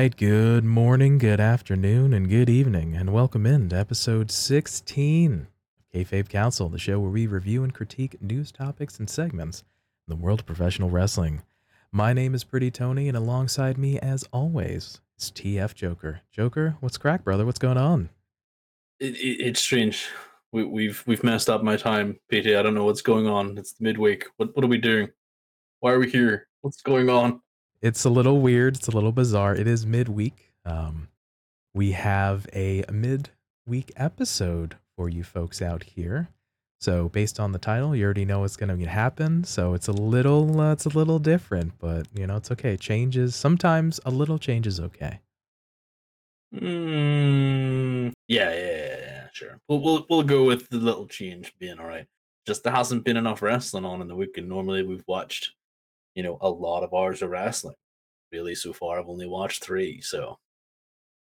right, good morning, good afternoon, and good evening, and welcome in to episode 16 of Kayfabe Kouncil, the show where we review and critique news topics and segments in the world of professional wrestling. My name is Pretty Tony, and alongside me, as always, is TF Joker. Joker, what's crack, brother? What's going on? It, it, it's strange. We, we've we've messed up my time, PT. I don't know what's going on. It's midweek. What what are we doing? Why are we here? What's going on? It's a little weird. It's a little bizarre. It is midweek. Um, we have a midweek episode for you folks out here. So based on the title, you already know what's going to happen. So it's a little, uh, it's a little different, but you know, it's okay. Changes sometimes a little change is okay. Mm, yeah, yeah, yeah, yeah, sure. We'll we'll we'll go with the little change being all right. Just there hasn't been enough wrestling on in the week, and normally we've watched you know, a lot of hours of wrestling. Really, so far, I've only watched three. So,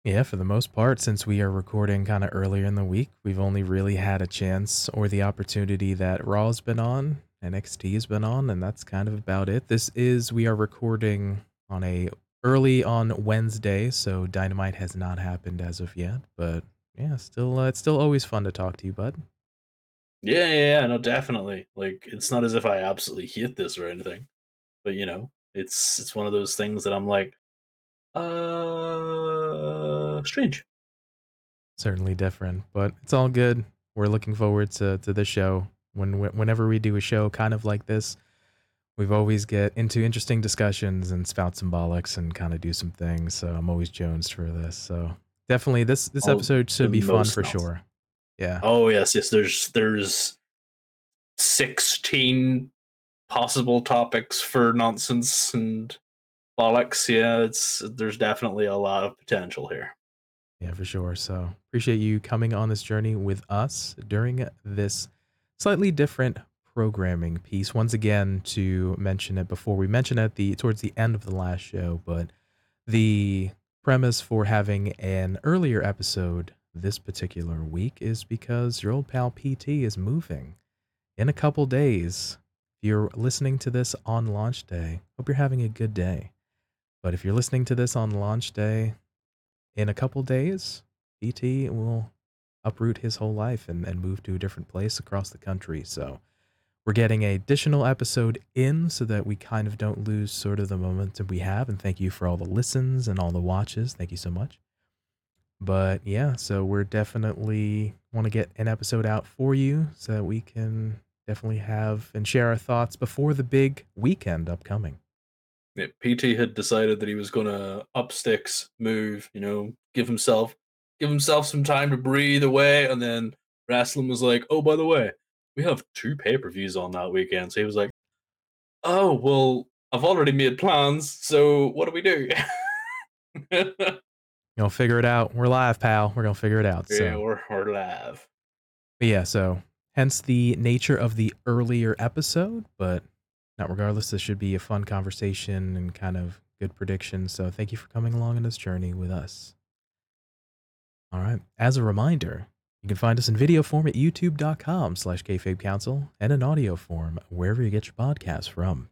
yeah, for the most part, since we are recording kind of earlier in the week, we've only really had a chance or the opportunity that Raw's been on, NXT has been on, and that's kind of about it. This is, we are recording on a early on Wednesday, so Dynamite has not happened as of yet, but yeah, still, uh, it's still always fun to talk to you, bud. Yeah, yeah, yeah, no, definitely. Like, it's not as if I absolutely hate this or anything but you know, it's it's one of those things that I'm like, uh, strange. Certainly different, but it's all good. We're looking forward to to the show. When whenever we do a show kind of like this, we've always get into interesting discussions and spout some bollocks and kind of do some things. So I'm always jonesed for this. So definitely this this oh, episode should be fun for sure. Yeah. Oh yes, yes. There's there's sixteen possible topics for nonsense and bollocks. Yeah, it's there's definitely a lot of potential here. Yeah, for sure. So appreciate you coming on this journey with us during this slightly different programming piece. Once again, to mention it before we mention it the towards the end of the last show, but the premise for having an earlier episode this particular week is because your old pal PT is moving in a couple days if you're listening to this on launch day, hope you're having a good day. But if you're listening to this on launch day, in a couple days, PT will uproot his whole life and, and move to a different place across the country. So we're getting an additional episode in so that we kind of don't lose sort of the momentum we have. And thank you for all the listens and all the watches. Thank you so much. But yeah, so we're definitely want to get an episode out for you so that we can definitely have and share our thoughts before the big weekend upcoming. Yeah, PT had decided that he was gonna up sticks, move, you know, give himself give himself some time to breathe away, and then wrestling was like, oh, by the way, we have two pay per views on that weekend. So he was like, oh, well, I've already made plans, so what do we do? you know, figure it out. We're live, pal. We're gonna figure it out. Yeah, so. we're, we're live. But yeah, so hence the nature of the earlier episode. But not regardless, this should be a fun conversation and kind of good prediction. So thank you for coming along on this journey with us. All right. As a reminder, you can find us in video form at youtube.com slash kayfabekouncil and in audio form wherever you get your podcasts from.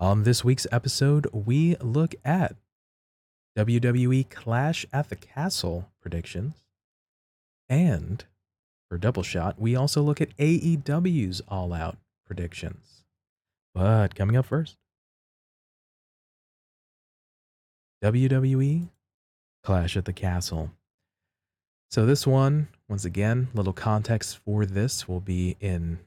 On this week's episode, we look at WWE Clash at the Castle predictions and for Double Shot, we also look at AEW's All Out predictions. But coming up first WWE Clash at the Castle. So, this one, once again, little context for this will be in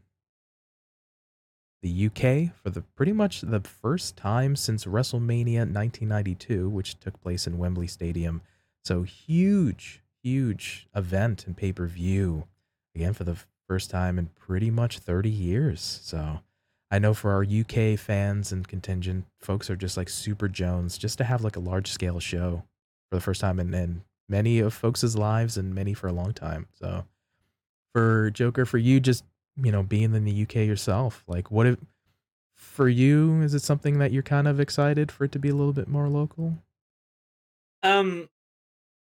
the UK for the pretty much the first time since WrestleMania 1992, which took place in Wembley Stadium. So, huge, huge event and pay per view again for the first time in pretty much 30 years. So I know for our UK fans and contingent, folks are just like super Jones just to have like a large scale show for the first time in, in many of folks' lives and many for a long time. So for Joker, for you just, you know, being in the UK yourself, like what if for you, is it something that you're kind of excited for it to be a little bit more local? Um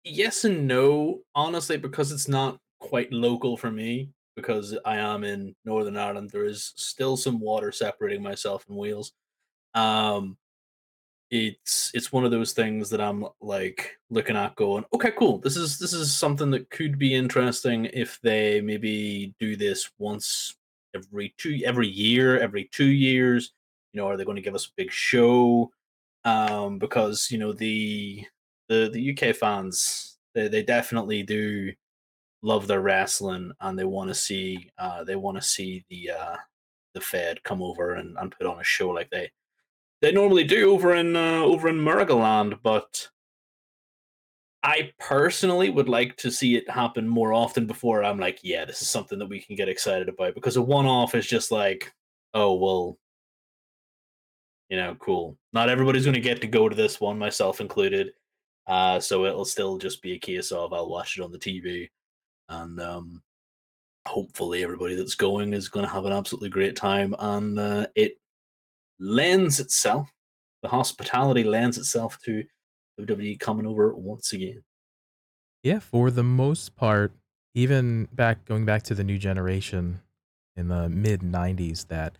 yes and no, honestly, because it's not quite local for me because I am in Northern Ireland. There is still some water separating myself and Wales. Um, it's it's one of those things that I'm like looking at going, okay, cool. This is this is something that could be interesting if they maybe do this once every two every year, every two years. You know, are they going to give us a big show? Um, because you know the the the UK fans they they definitely do love their wrestling and they want to see uh they want to see the uh the Fed come over and, and put on a show like they they normally do over in uh, over in Murgaland, but I personally would like to see it happen more often before I'm like, yeah, this is something that we can get excited about because a one off is just like, oh well, you know, cool. Not everybody's going to get to go to this one, myself included. Uh, so it'll still just be a case of I'll watch it on the TV, and um, hopefully everybody that's going is going to have an absolutely great time. And uh, it lends itself, the hospitality lends itself to WWE coming over once again. Yeah, for the most part, even back going back to the new generation in the mid 90s that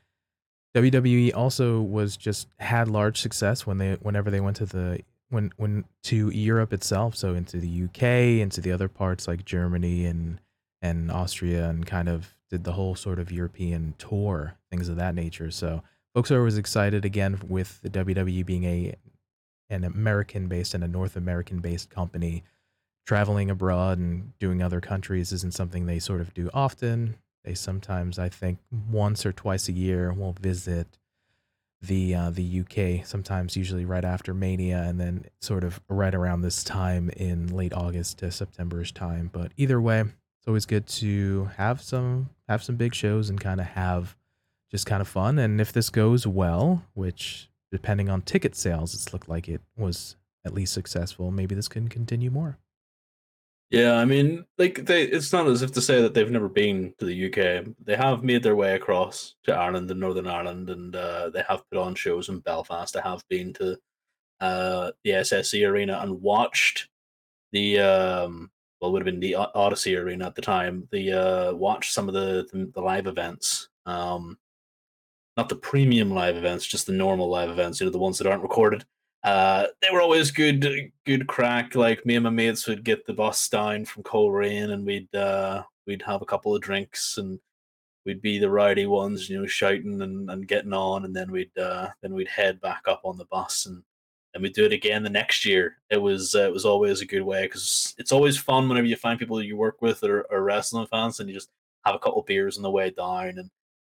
WWE also was just had large success when they whenever they went to the when when to Europe itself, so into the UK, into the other parts like Germany and and Austria and kind of did the whole sort of European tour, things of that nature. So folks are always excited again with the WWE being a an American based and a North American based company. Traveling abroad and doing other countries isn't something they sort of do often. They sometimes, I think, once or twice a year will visit the uh, the UK. Sometimes, usually right after Mania, and then sort of right around this time in late August to September's time. But either way, it's always good to have some have some big shows and kind of have just kind of fun. And if this goes well, which depending on ticket sales, it's looked like it was at least successful. Maybe this can continue more. Yeah, I mean, like they it's not as if to say that they've never been to the UK. They have made their way across to Ireland and Northern Ireland and uh, they have put on shows in Belfast. I have been to uh, the SSE arena and watched the um well it would have been the Odyssey arena at the time. The uh watched some of the the, the live events. Um not the premium live events, just the normal live events, you know, the ones that aren't recorded. Uh, they were always good, good crack. Like me and my mates would get the bus down from Coleraine, and we'd uh, we'd have a couple of drinks, and we'd be the rowdy ones, you know, shouting and, and getting on, and then we'd uh, then we'd head back up on the bus, and then we'd do it again the next year. It was uh, it was always a good way because it's always fun whenever you find people you work with or are wrestling fans, and you just have a couple of beers on the way down, and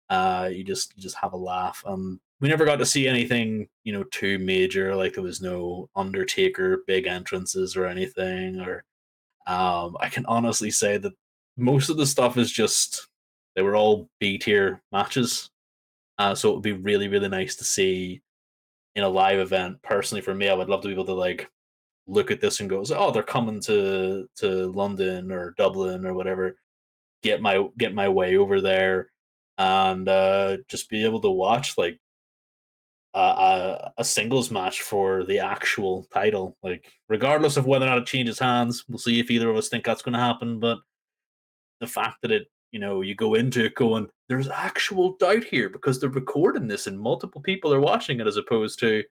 uh, you just you just have a laugh. Um, we never got to see anything, you know, too major. Like there was no Undertaker big entrances or anything. Or um, I can honestly say that most of the stuff is just they were all B tier matches. Uh, so it would be really really nice to see in a live event. Personally, for me, I would love to be able to like look at this and go, "Oh, they're coming to to London or Dublin or whatever." Get my get my way over there and uh, just be able to watch like a, a singles match for the actual title. Like, regardless of whether or not it changes hands, we'll see if either of us think that's going to happen. But the fact that it, you know, you go into it going, there's actual doubt here because they're recording this and multiple people are watching it, as opposed to,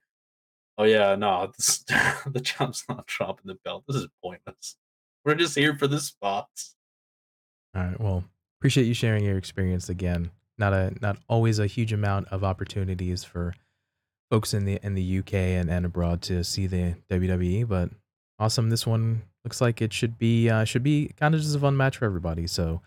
oh yeah, no, this, the champ's not dropping the belt. This is pointless. We're just here for the spots. All right. Well, appreciate you sharing your experience again. Not a not always a huge amount of opportunities for folks in the in the UK and, and abroad to see the WWE, but awesome. This one looks like it should be uh, should be kind of just a fun match for everybody. So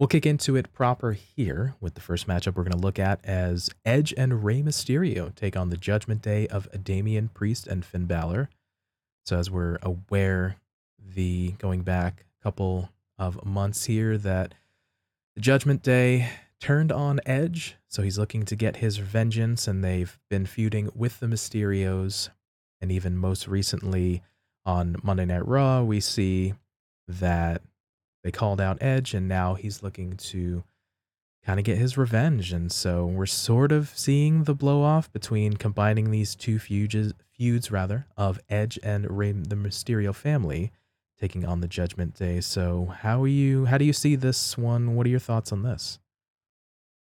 we'll kick into it proper here with the first matchup we're going to look at as Edge and Rey Mysterio take on the Judgment Day of Damian Priest and Finn Balor. So as we're aware, the going back couple of months here that the Judgment Day turned on Edge, so he's looking to get his vengeance, and they've been feuding with the Mysterios. And even most recently on Monday Night Raw, we see that they called out Edge, and now he's looking to kind of get his revenge. And so we're sort of seeing the blow off between combining these two feuds, feuds rather, of Edge and Rey, the Mysterio family taking on the Judgment Day. So how are you? How do you see this one? What are your thoughts on this?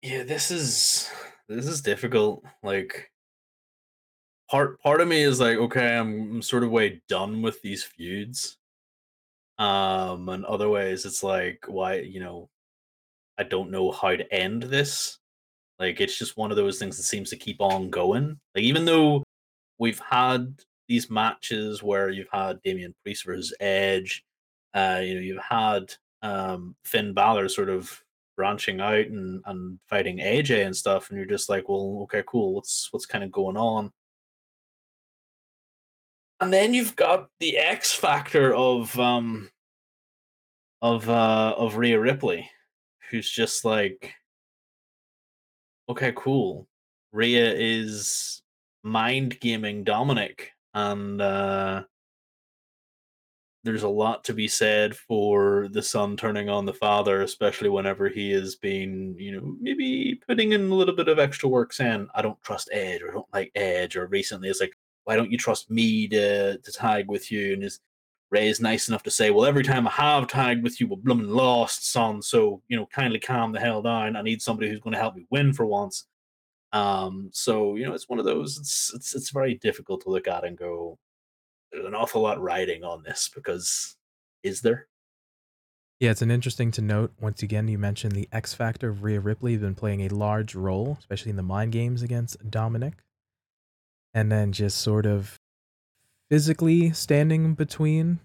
Yeah, this is this is difficult. Like part part of me is like, okay, I'm, sort of way done with these feuds. Um, and other ways, it's like, why, you know, I don't know how to end this. Like, it's just one of those things that seems to keep on going. Like, even though we've had these matches where you've had Damian Priest versus Edge, uh, you know, you've had um Finn Balor sort of branching out and, and fighting AJ and stuff, and you're just like, well, okay, cool. What's what's kind of going on? And then you've got the X factor of um of uh of Rhea Ripley, who's just like, okay, cool. Rhea is mind gaming Dominic, and uh there's a lot to be said for the son turning on the father, especially whenever he is being, you know, maybe putting in a little bit of extra work saying, I don't trust Edge or I don't like Edge, or recently it's like, why don't you trust me to, to tag with you? And is Rey is nice enough to say, well, every time I have tagged with you, we're blooming lost, son. So, you know, kindly calm the hell down. I need somebody who's going to help me win for once. Um, so, you know, it's one of those, it's, it's, it's very difficult to look at and go, an awful lot riding on this because is there? Yeah, it's an interesting to note. Once again, you mentioned the X factor of Rhea Ripley has been playing a large role, especially in the mind games against Dominic. And then just sort of physically standing between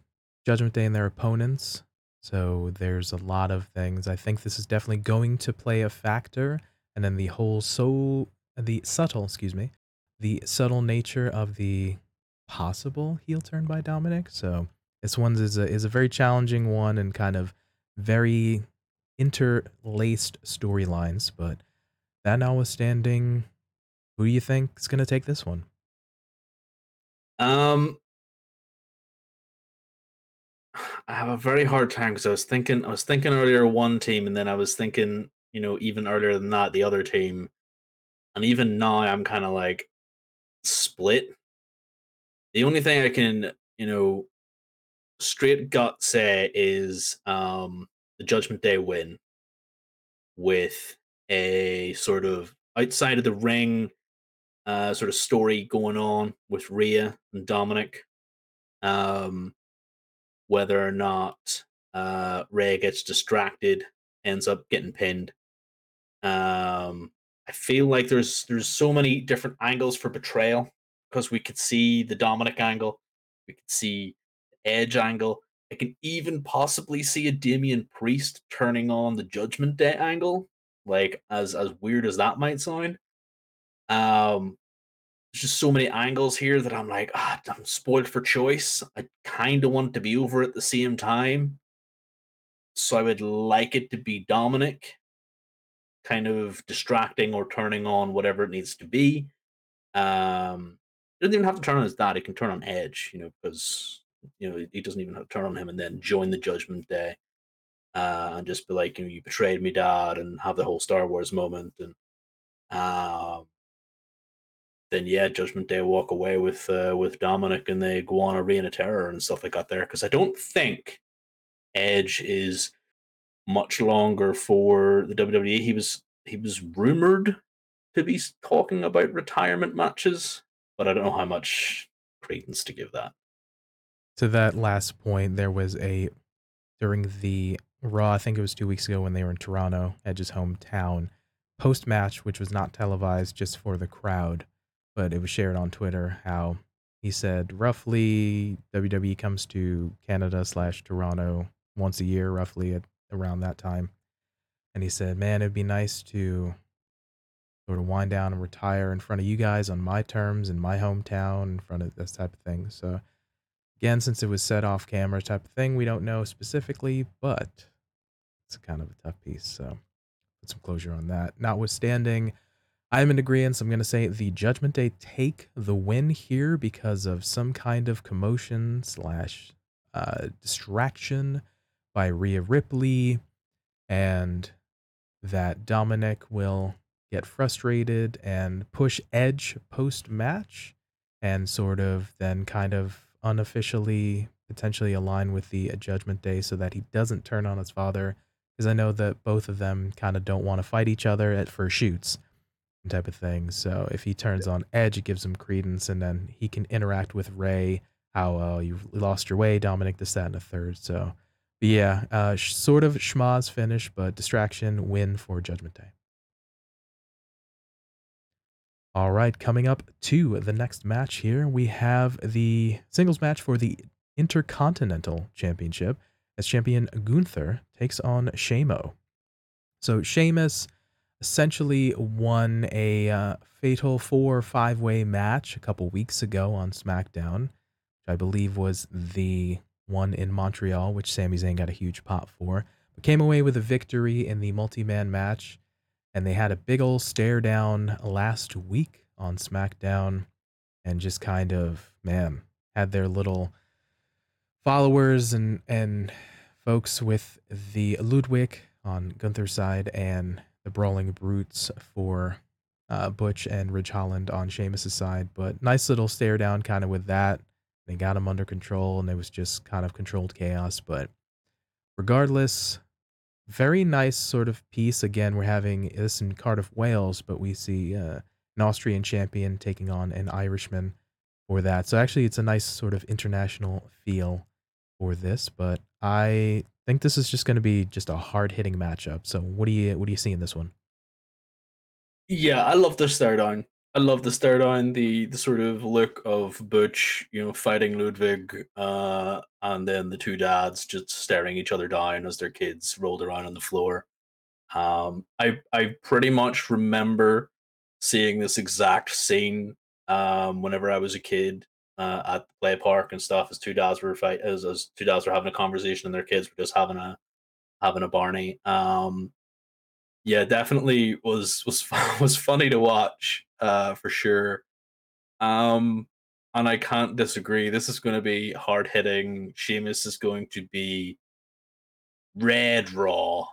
Judgment Day and their opponents. So there's a lot of things. I think this is definitely going to play a factor. And then the whole so the subtle, excuse me, the subtle nature of the possible heel turn by Dominic. So this one is a is a very challenging one and kind of very interlaced storylines. But that notwithstanding, who do you think is going to take this one? Um, I have a very hard time because I was thinking I was thinking earlier one team, and then I was thinking, you know, even earlier than that, the other team, and even now I'm kind of like split the only thing I can, you know, straight gut say is um the Judgment Day win with a sort of outside of the ring uh sort of story going on with Rhea and Dominic. Um whether or not uh Rey gets distracted, ends up getting pinned. Um I feel like there's there's so many different angles for betrayal because we could see the Dominic angle, we could see the Edge angle. I can even possibly see a Damian Priest turning on the Judgment Day angle, like as as weird as that might sound. Um, there's just so many angles here that I'm like, ah, I'm spoiled for choice. I kind of want to be over at the same time, so I would like it to be Dominic, kind of distracting or turning on whatever it needs to be. Um, doesn't even have to turn on his dad. He can turn on Edge, you know, because you know he doesn't even have to turn on him and then join the Judgment Day, uh, and just be like, you know, you betrayed me, Dad, and have the whole Star Wars moment, and um, then yeah, Judgment Day walk away with uh, with Dominic, and they go on a reign of terror and stuff like that there. Because I don't think Edge is much longer for the WWE. He was he was rumored to be talking about retirement matches but I don't know how much credence to give that. To that last point, there was a during the Raw, I think it was two weeks ago when they were in Toronto, Edge's hometown, post match, which was not televised just for the crowd, but it was shared on Twitter how he said roughly WWE comes to Canada slash Toronto once a year, roughly at around that time. And he said, Man, it'd be nice to sort of wind down and retire in front of you guys on my terms in my hometown in front of this type of thing. So again, since it was set off camera type of thing, we don't know specifically, but it's kind of a tough piece. So put some closure on that. Notwithstanding, I'm in agreement. So I'm going to say the Judgment Day take the win here because of some kind of commotion slash uh, distraction by Rhea Ripley, and that Dominic will get frustrated and push Edge post match and sort of then kind of unofficially potentially align with the Judgment Day so that he doesn't turn on his father. Because I know that both of them kind of don't want to fight each other at first shoots. type of thing. So if he turns on Edge, it gives him credence, and then he can interact with Rey. How uh, you lost your way, Dominic, this, that, and a third. So, yeah, uh, sort of schmozz finish, but distraction win for Judgment Day. All right, coming up to the next match here, we have the singles match for the Intercontinental Championship as champion Gunther takes on Shamo. So Sheamus essentially won a uh, fatal four or five way match a couple weeks ago on SmackDown, which I believe was the one in Montreal, which Sami Zayn got a huge pop for. But came away with a victory in the multi man match and they had a big old stare down last week on SmackDown and just kind of, man, had their little followers and, and folks with the Ludwig on Gunther's side and the Brawling Brutes for uh, Butch and Ridge Holland on Sheamus's side. But nice little stare down kind of with that. They got him under control and it was just kind of controlled chaos. But regardless, very nice sort of piece. Again, we're having this in Cardiff, Wales, but we see uh, an Austrian champion taking on an Irishman for that. So actually, it's a nice sort of international feel for this. But I think this is just going to be just a hard hitting matchup. So what do you what do you see in this one? Yeah, I love the stare down. I love the stare down, the the sort of look of Butch, you know, fighting Ludwig, uh, and then the two dads just staring each other down as their kids rolled around on the floor. Um, I I pretty much remember seeing this exact scene um, whenever I was a kid uh, at the play park and stuff. As two dads were fight, as, as two dads were having a conversation, and their kids were just having a having a Barney. Um, yeah, definitely was was was funny to watch uh, for sure. Um, and I can't disagree. This is going to be hard hitting. Sheamus is going to be red raw.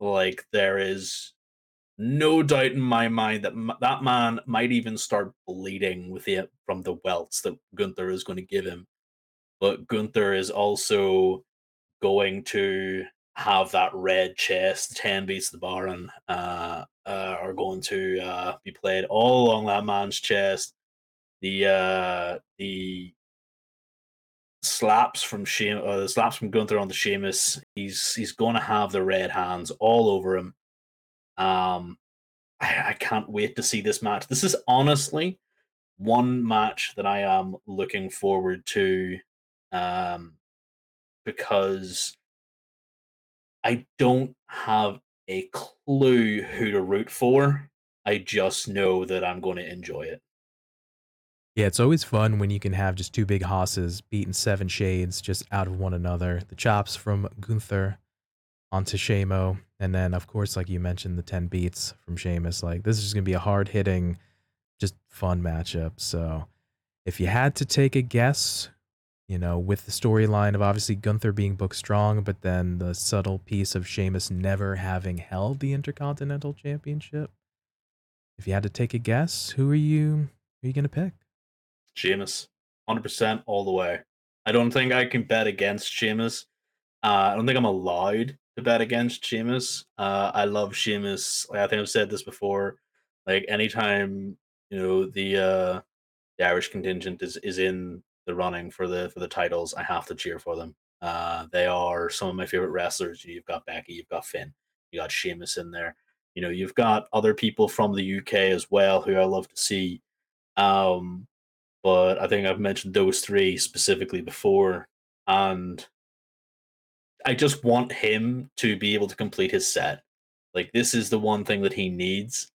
Like there is no doubt in my mind that m- that man might even start bleeding with it from the welts that Gunther is going to give him. But Gunther is also going to have that red chest, 10 beats the Bodhrán, uh, uh, are going to uh, be played all along that man's chest. The uh, the slaps from Shame, the slaps from Gunther on the Sheamus, he's he's going to have the red hands all over him. Um, I, I can't wait to see this match. This is honestly one match that I am looking forward to, um, because I don't have a clue who to root for. I just know that I'm going to enjoy it. Yeah, it's always fun when you can have just two big hosses beating seven shades just out of one another. The chops from Gunther onto Shamo, and then of course, like you mentioned, the ten beats from Sheamus. Like this is just gonna be a hard hitting, just fun matchup. So, if you had to take a guess you know, with the storyline of obviously Gunther being booked strong, but then the subtle piece of Sheamus never having held the Intercontinental Championship. If you had to take a guess, who are you are you gonna pick? Sheamus, hundred percent all the way. I don't think I can bet against Sheamus. Uh, I don't think I'm allowed to bet against Sheamus. Uh, I love Sheamus. Like I think I've said this before. Like anytime you know the uh, the Irish contingent is is in the running for the for the titles, I have to cheer for them. Uh, they are some of my favorite wrestlers. You've got Becky, you've got Finn, you got Sheamus in there. You know, you've got other people from the UK as well who I love to see. Um, but I think I've mentioned those three specifically before, and I just want him to be able to complete his set. Like this is the one thing that he needs.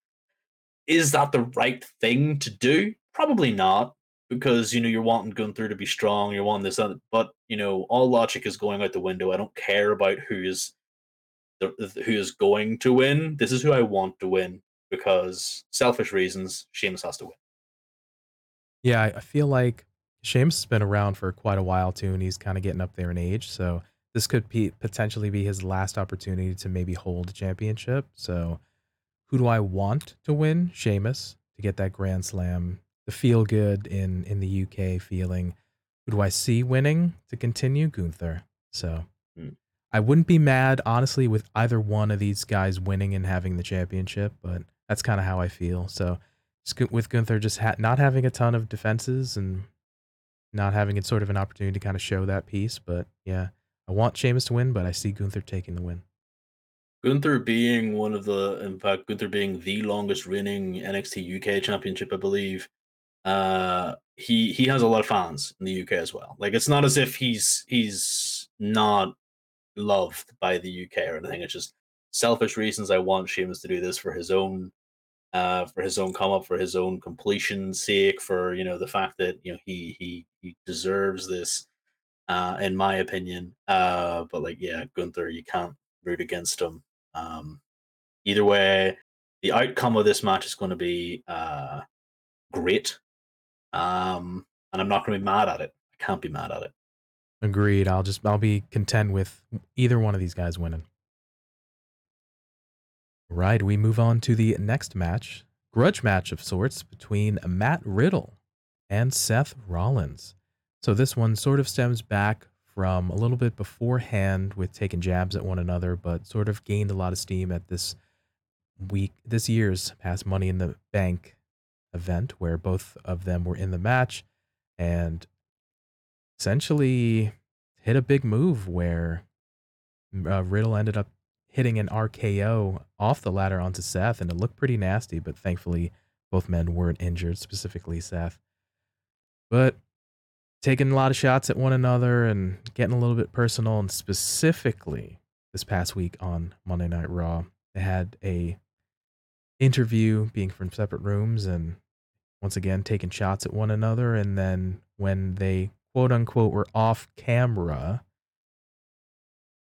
Is that the right thing to do? Probably not because you know you're wanting Gunther to be strong, you're wanting this, but you know all logic is going out the window. I don't care about who is who is going to win. This is who I want to win because selfish reasons. Sheamus has to win. Yeah, I feel like Sheamus has been around for quite a while too, and he's kind of getting up there in age. So this could be potentially be his last opportunity to maybe hold a championship. So who do I want to win? Sheamus to get that Grand Slam the feel good in in the UK feeling. Who do I see winning to continue? Gunther. So mm. I wouldn't be mad, honestly, with either one of these guys winning and having the championship, but That's kinda how I feel. So, with Gunther just ha not having a ton of defenses and not having it sort of an opportunity to kinda show that piece, but yeah, I want Sheamus to win, but I see Gunther taking the win. Gunther being one of the in fact, Gunther being the longest reigning NXT UK championship, I believe, uh, he he has a lot of fans in the UK as well. Like, it's not as if he's he's not loved by the UK or anything. It's just selfish reasons. I want Sheamus to do this for his own uh, for his own come up, for his own completion's sake, for you know the fact that you know he he he deserves this, uh, in my opinion. Uh, but like, yeah, Gunther, you can't root against him. Um, either way, the outcome of this match is going to be uh, great, um, and I'm not going to be mad at it. I can't be mad at it. Agreed. I'll just I'll be content with either one of these guys winning. Right, we move on to the next match, grudge match of sorts between Matt Riddle and Seth Rollins. So this one sort of stems back from a little bit beforehand with taking jabs at one another, but sort of gained a lot of steam at this week, this year's past Money in the Bank event where both of them were in the match and essentially hit a big move where uh, Riddle ended up hitting an RKO off the ladder onto Seth, and it looked pretty nasty, but thankfully both men weren't injured, specifically Seth. But taking a lot of shots at one another and getting a little bit personal, and specifically this past week on Monday Night Raw, they had a interview being from separate rooms and once again taking shots at one another. And then when they quote unquote were off camera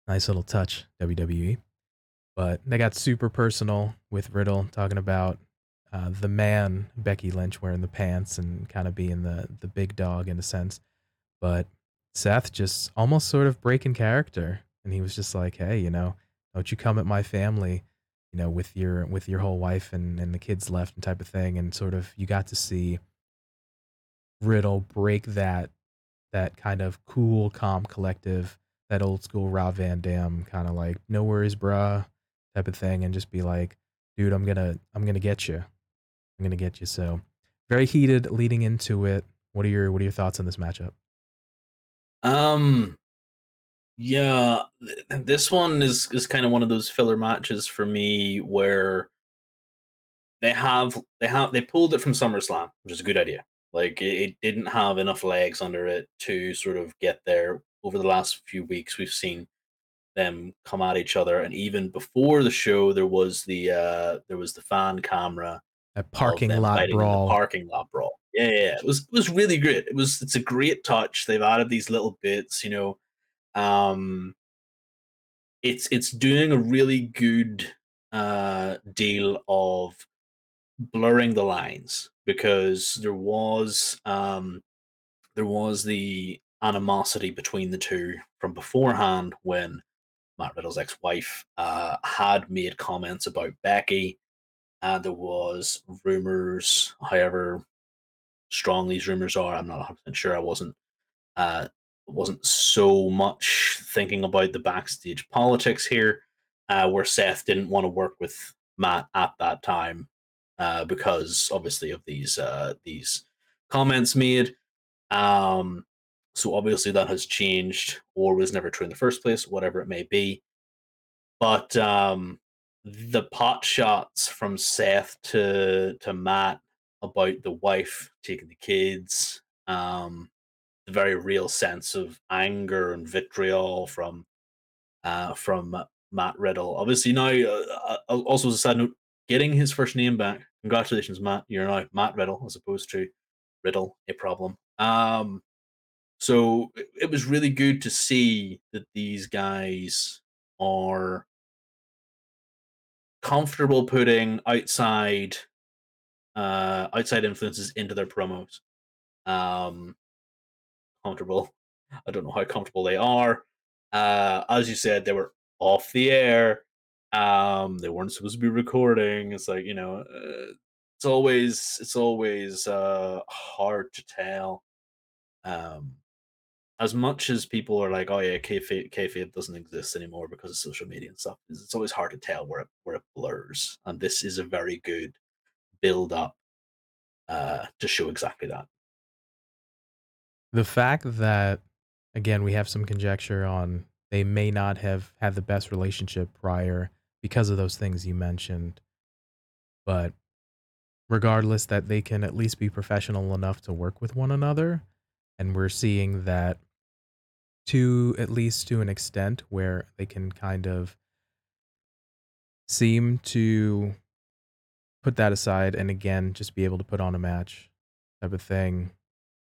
nice little touch WWE but they got super personal with Riddle talking about uh, the man Becky Lynch wearing the pants and kind of being the the big dog in a sense. But Seth just almost sort of breaking character, and he was just like, "Hey, you know, don't you come at my family, you know, with your with your whole wife and and the kids left and type of thing." And sort of you got to see Riddle break that that kind of cool, calm, collective, that old school Rob Van Dam kind of like, no worries, bruh type of thing and just be like, dude, I'm gonna I'm gonna get you. I'm gonna get you. So very heated leading into it. What are your what are your thoughts on this matchup? Um yeah, this one is is kind of one of those filler matches for me where they have they have they pulled it from SummerSlam, which is a good idea. Like it, it didn't have enough legs under it to sort of get there. Over the last few weeks, we've seen them come at each other. And even before the show, there was the uh, there was the fan camera, a parking lot brawl, parking lot brawl. Yeah, yeah, it was it was really great. It was it's a great touch. They've added these little bits, you know. Um, it's it's doing a really good uh deal of blurring the lines because there was um there was the animosity between the two from beforehand when Matt Riddle's ex-wife, uh, had made comments about Becky, and there was rumors. However strong these rumors are, I'm not 100 percent sure. I wasn't uh, wasn't so much thinking about the backstage politics here, uh, where Seth didn't want to work with Matt at that time uh, because obviously of these uh, these comments made. Um, so obviously that has changed or was never true in the first place, whatever it may be. But um, the pot shots from Seth to to Matt about the wife taking the kids, um, the very real sense of anger and vitriol from uh, from Matt Riddle. Obviously now, uh, uh also as a side note, getting his first name back. Congratulations, Matt. You're now Matt Riddle as opposed to Riddle. A problem. Um, so it was really good to see that these guys are comfortable putting outside uh outside influences into their promos. Um comfortable. I don't know how comfortable they are. Uh as you said, they were off the air. Um they weren't supposed to be recording. It's like, you know, uh, it's always it's always uh hard to tell um as much as people are like, "Oh yeah, kayfabe, doesn't exist anymore because of social media and stuff," it's always hard to tell where it, where it blurs. And this is a very good build up uh, to show exactly that. The fact that, again, we have some conjecture on they may not have had the best relationship prior because of those things you mentioned, but regardless, that they can at least be professional enough to work with one another. And we're seeing that to at least to an extent where they can kind of seem to put that aside and again just be able to put on a match type of thing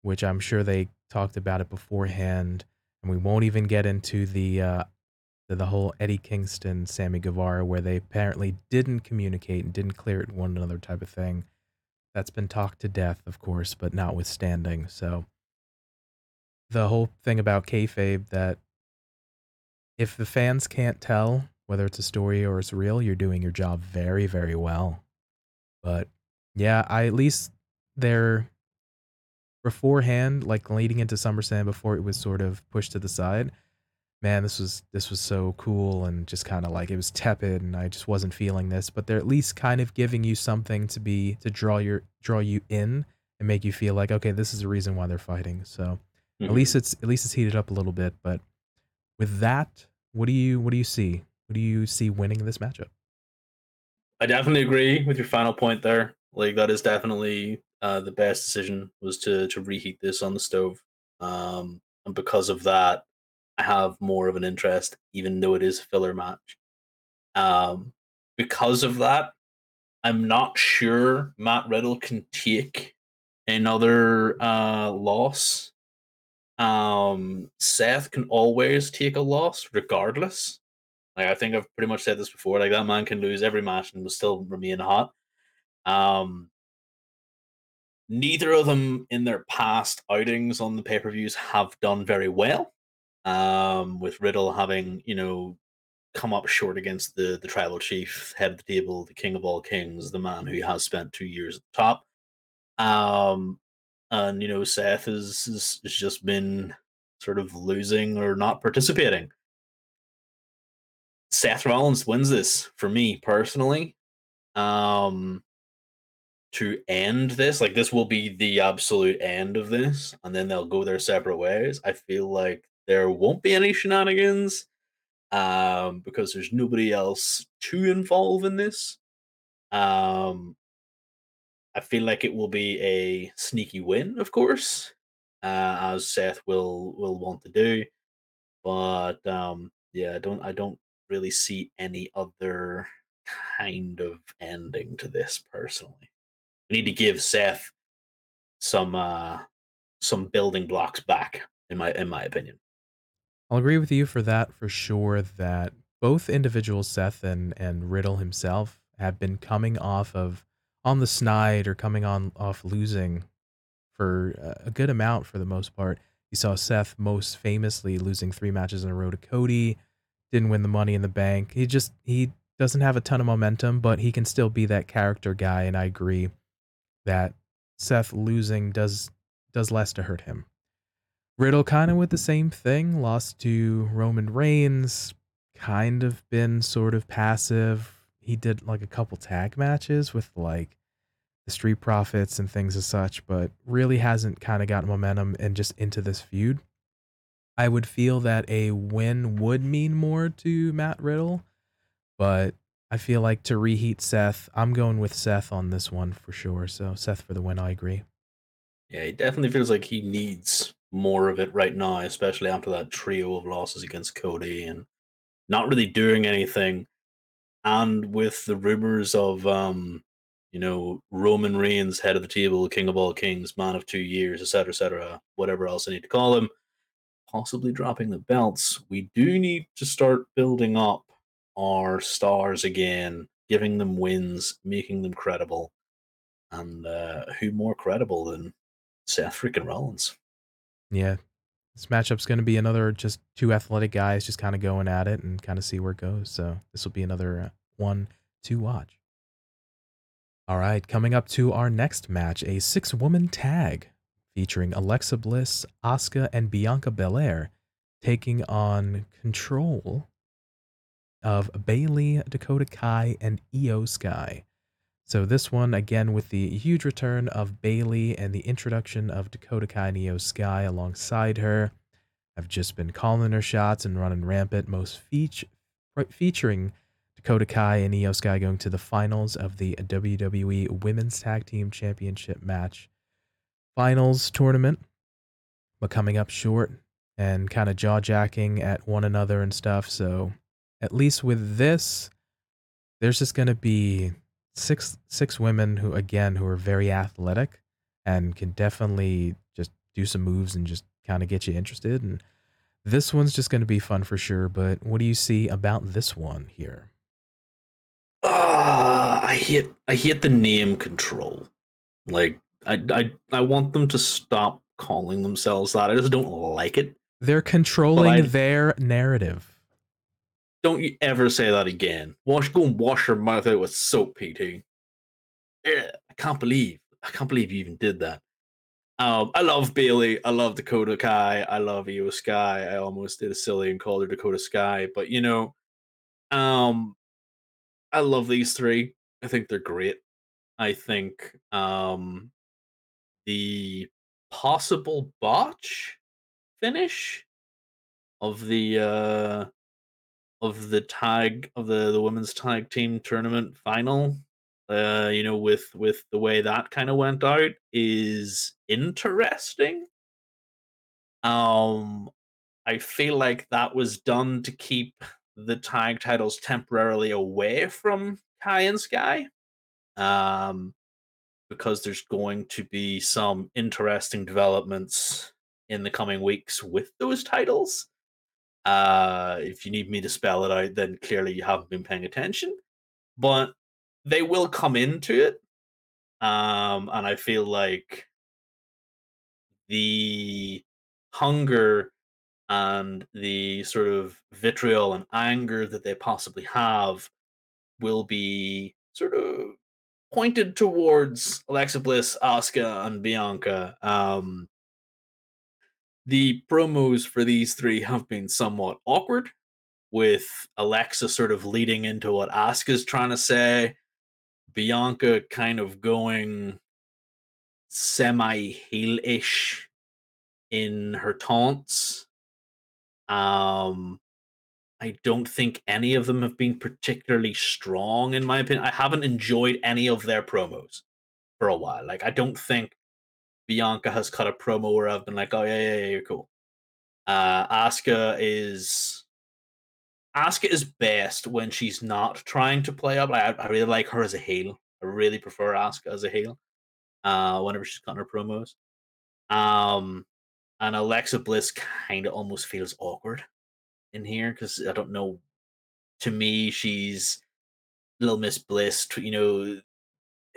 which i'm sure they talked about it beforehand and we won't even get into the uh the, the whole eddie kingston sammy guevara where they apparently didn't communicate and didn't clear it one another type of thing that's been talked to death of course but notwithstanding so the whole thing about kayfabe that if the fans can't tell whether it's a story or it's real, you're doing your job very, very well. But yeah, I at least there beforehand, like leading into SummerSlam before it was sort of pushed to the side. Man, this was this was so cool and just kind of like it was tepid and I just wasn't feeling this, but they're at least kind of giving you something to be to draw your draw you in and make you feel like okay, this is the reason why they're fighting. So Mm-hmm. At least it's at least it's heated up a little bit. But with that, what do you what do you see? What do you see winning this matchup? I definitely agree with your final point there. Like that is definitely uh, the best decision was to to reheat this on the stove. Um, and because of that, I have more of an interest, even though it is a filler match. Um, because of that, I'm not sure Matt Riddle can take another uh, loss um, Seth can always take a loss regardless. Like I think I've pretty much said this before. Like that man can lose every match and will still remain hot. Um, neither of them in their past outings on the pay per views have done very well. Um, with Riddle having you know come up short against the the tribal chief, head of the table, the king of all kings, the man who has spent two years at the top. Um, and you know Seth has, has, just been sort of losing or not participating. Seth Rollins wins this for me personally. Um, to end this, like this will be the absolute end of this, and then they'll go their separate ways. I feel like there won't be any shenanigans, um, because there's nobody else to involve in this. Um, I feel like it will be a sneaky win, of course, uh, as Seth will will want to do. But um, yeah, I don't I don't really see any other kind of ending to this personally. Need to give Seth some uh, some building blocks back, in my in my opinion. I'll agree with you for that for sure. That both individuals, Seth and and Riddle himself, have been coming off of on the snide or coming on off losing for a good amount for the most part. You saw Seth most famously losing three matches in a row to Cody, didn't win the money in the bank. He just he doesn't have a ton of momentum, but he can still be that character guy and I agree that Seth losing does does less to hurt him. Riddle kind of with the same thing, lost to Roman Reigns, kind of been sort of passive he did like a couple tag matches with like the Street Profits and things as such, but really hasn't kind of got momentum and just into this feud. I would feel that a win would mean more to Matt Riddle, but I feel like to reheat Seth, I'm going with Seth on this one for sure. So Seth for the win, I agree. Yeah, he definitely feels like he needs more of it right now, especially after that trio of losses against Cody and not really doing anything and with the rumors of um, you know Roman Reigns, head of the table, king of all kings, man of two years, etc., etc., whatever else I need to call him, possibly dropping the belts. We do need to start building up our stars again, giving them wins, making them credible, and uh, who more credible than Seth freaking Rollins? Yeah, this matchup's going to be another just two athletic guys just kind of going at it and kind of see where it goes. So this will be another uh, one to watch. All right, coming up to our next match, a six woman tag featuring Alexa Bliss, Asuka, and Bianca Belair taking on control of Bayley, Dakota Kai, and Iyo Sky. So this one again with the huge return of Bayley and the introduction of Dakota Kai and Iyo Sky alongside her. I've just been calling her shots and running rampant, most feature, featuring Dakota Kai and Io Sky going to the finals of the WWE Women's Tag Team Championship match finals tournament, but coming up short and kind of jaw jacking at one another and stuff. So at least with this, there's just going to be six six women who again who are very athletic and can definitely just do some moves and just kind of get you interested. And this one's just going to be fun for sure but what do you see about this one here? Uh, i hate i hate the name control. Like I, I i want them to stop calling themselves that. I just don't like it. They're controlling their narrative don't you ever say that again. Wash, go and wash your mouth out with soap, PT. Yeah, I can't believe, I can't believe you even did that. Um, I love Bayley. I love Dakota Kai. I love Iyo Sky. I almost did a silly and called her Dakota Sky, but you know, um, I love these three. I think they're great. I think um, the possible botch finish of the uh of the tag of the the women's tag team tournament final uh you know with with the way that kind of went out is interesting. Um i feel like that was done to keep the tag titles temporarily away from kai and sky um because there's going to be some interesting developments in the coming weeks with those titles uh, if you need me to spell it out, then clearly you haven't been paying attention. But they will come into it. Um, and I feel like the hunger and the sort of vitriol and anger that they possibly have will be sort of pointed towards Alexa Bliss, Asuka, and Bianca. Um, the promos for these three have been somewhat awkward, with Alexa sort of leading into what Asuka's trying to say, Bianca kind of going semi heel ish in her taunts. Um, I don't think any of them have been particularly strong, in my opinion. I haven't enjoyed any of their promos for a while. Like, I don't think Bianca has cut a promo where I've been like, oh yeah, yeah, yeah, you're cool. Uh, Asuka is Asuka is best when she's not trying to play up. I, I really like her as a heel. I really prefer Asuka as a heel. Uh, whenever she's cutting her promos. Um, and Alexa Bliss kind of almost feels awkward in here because I don't know. To me, she's Little Miss Bliss. You know,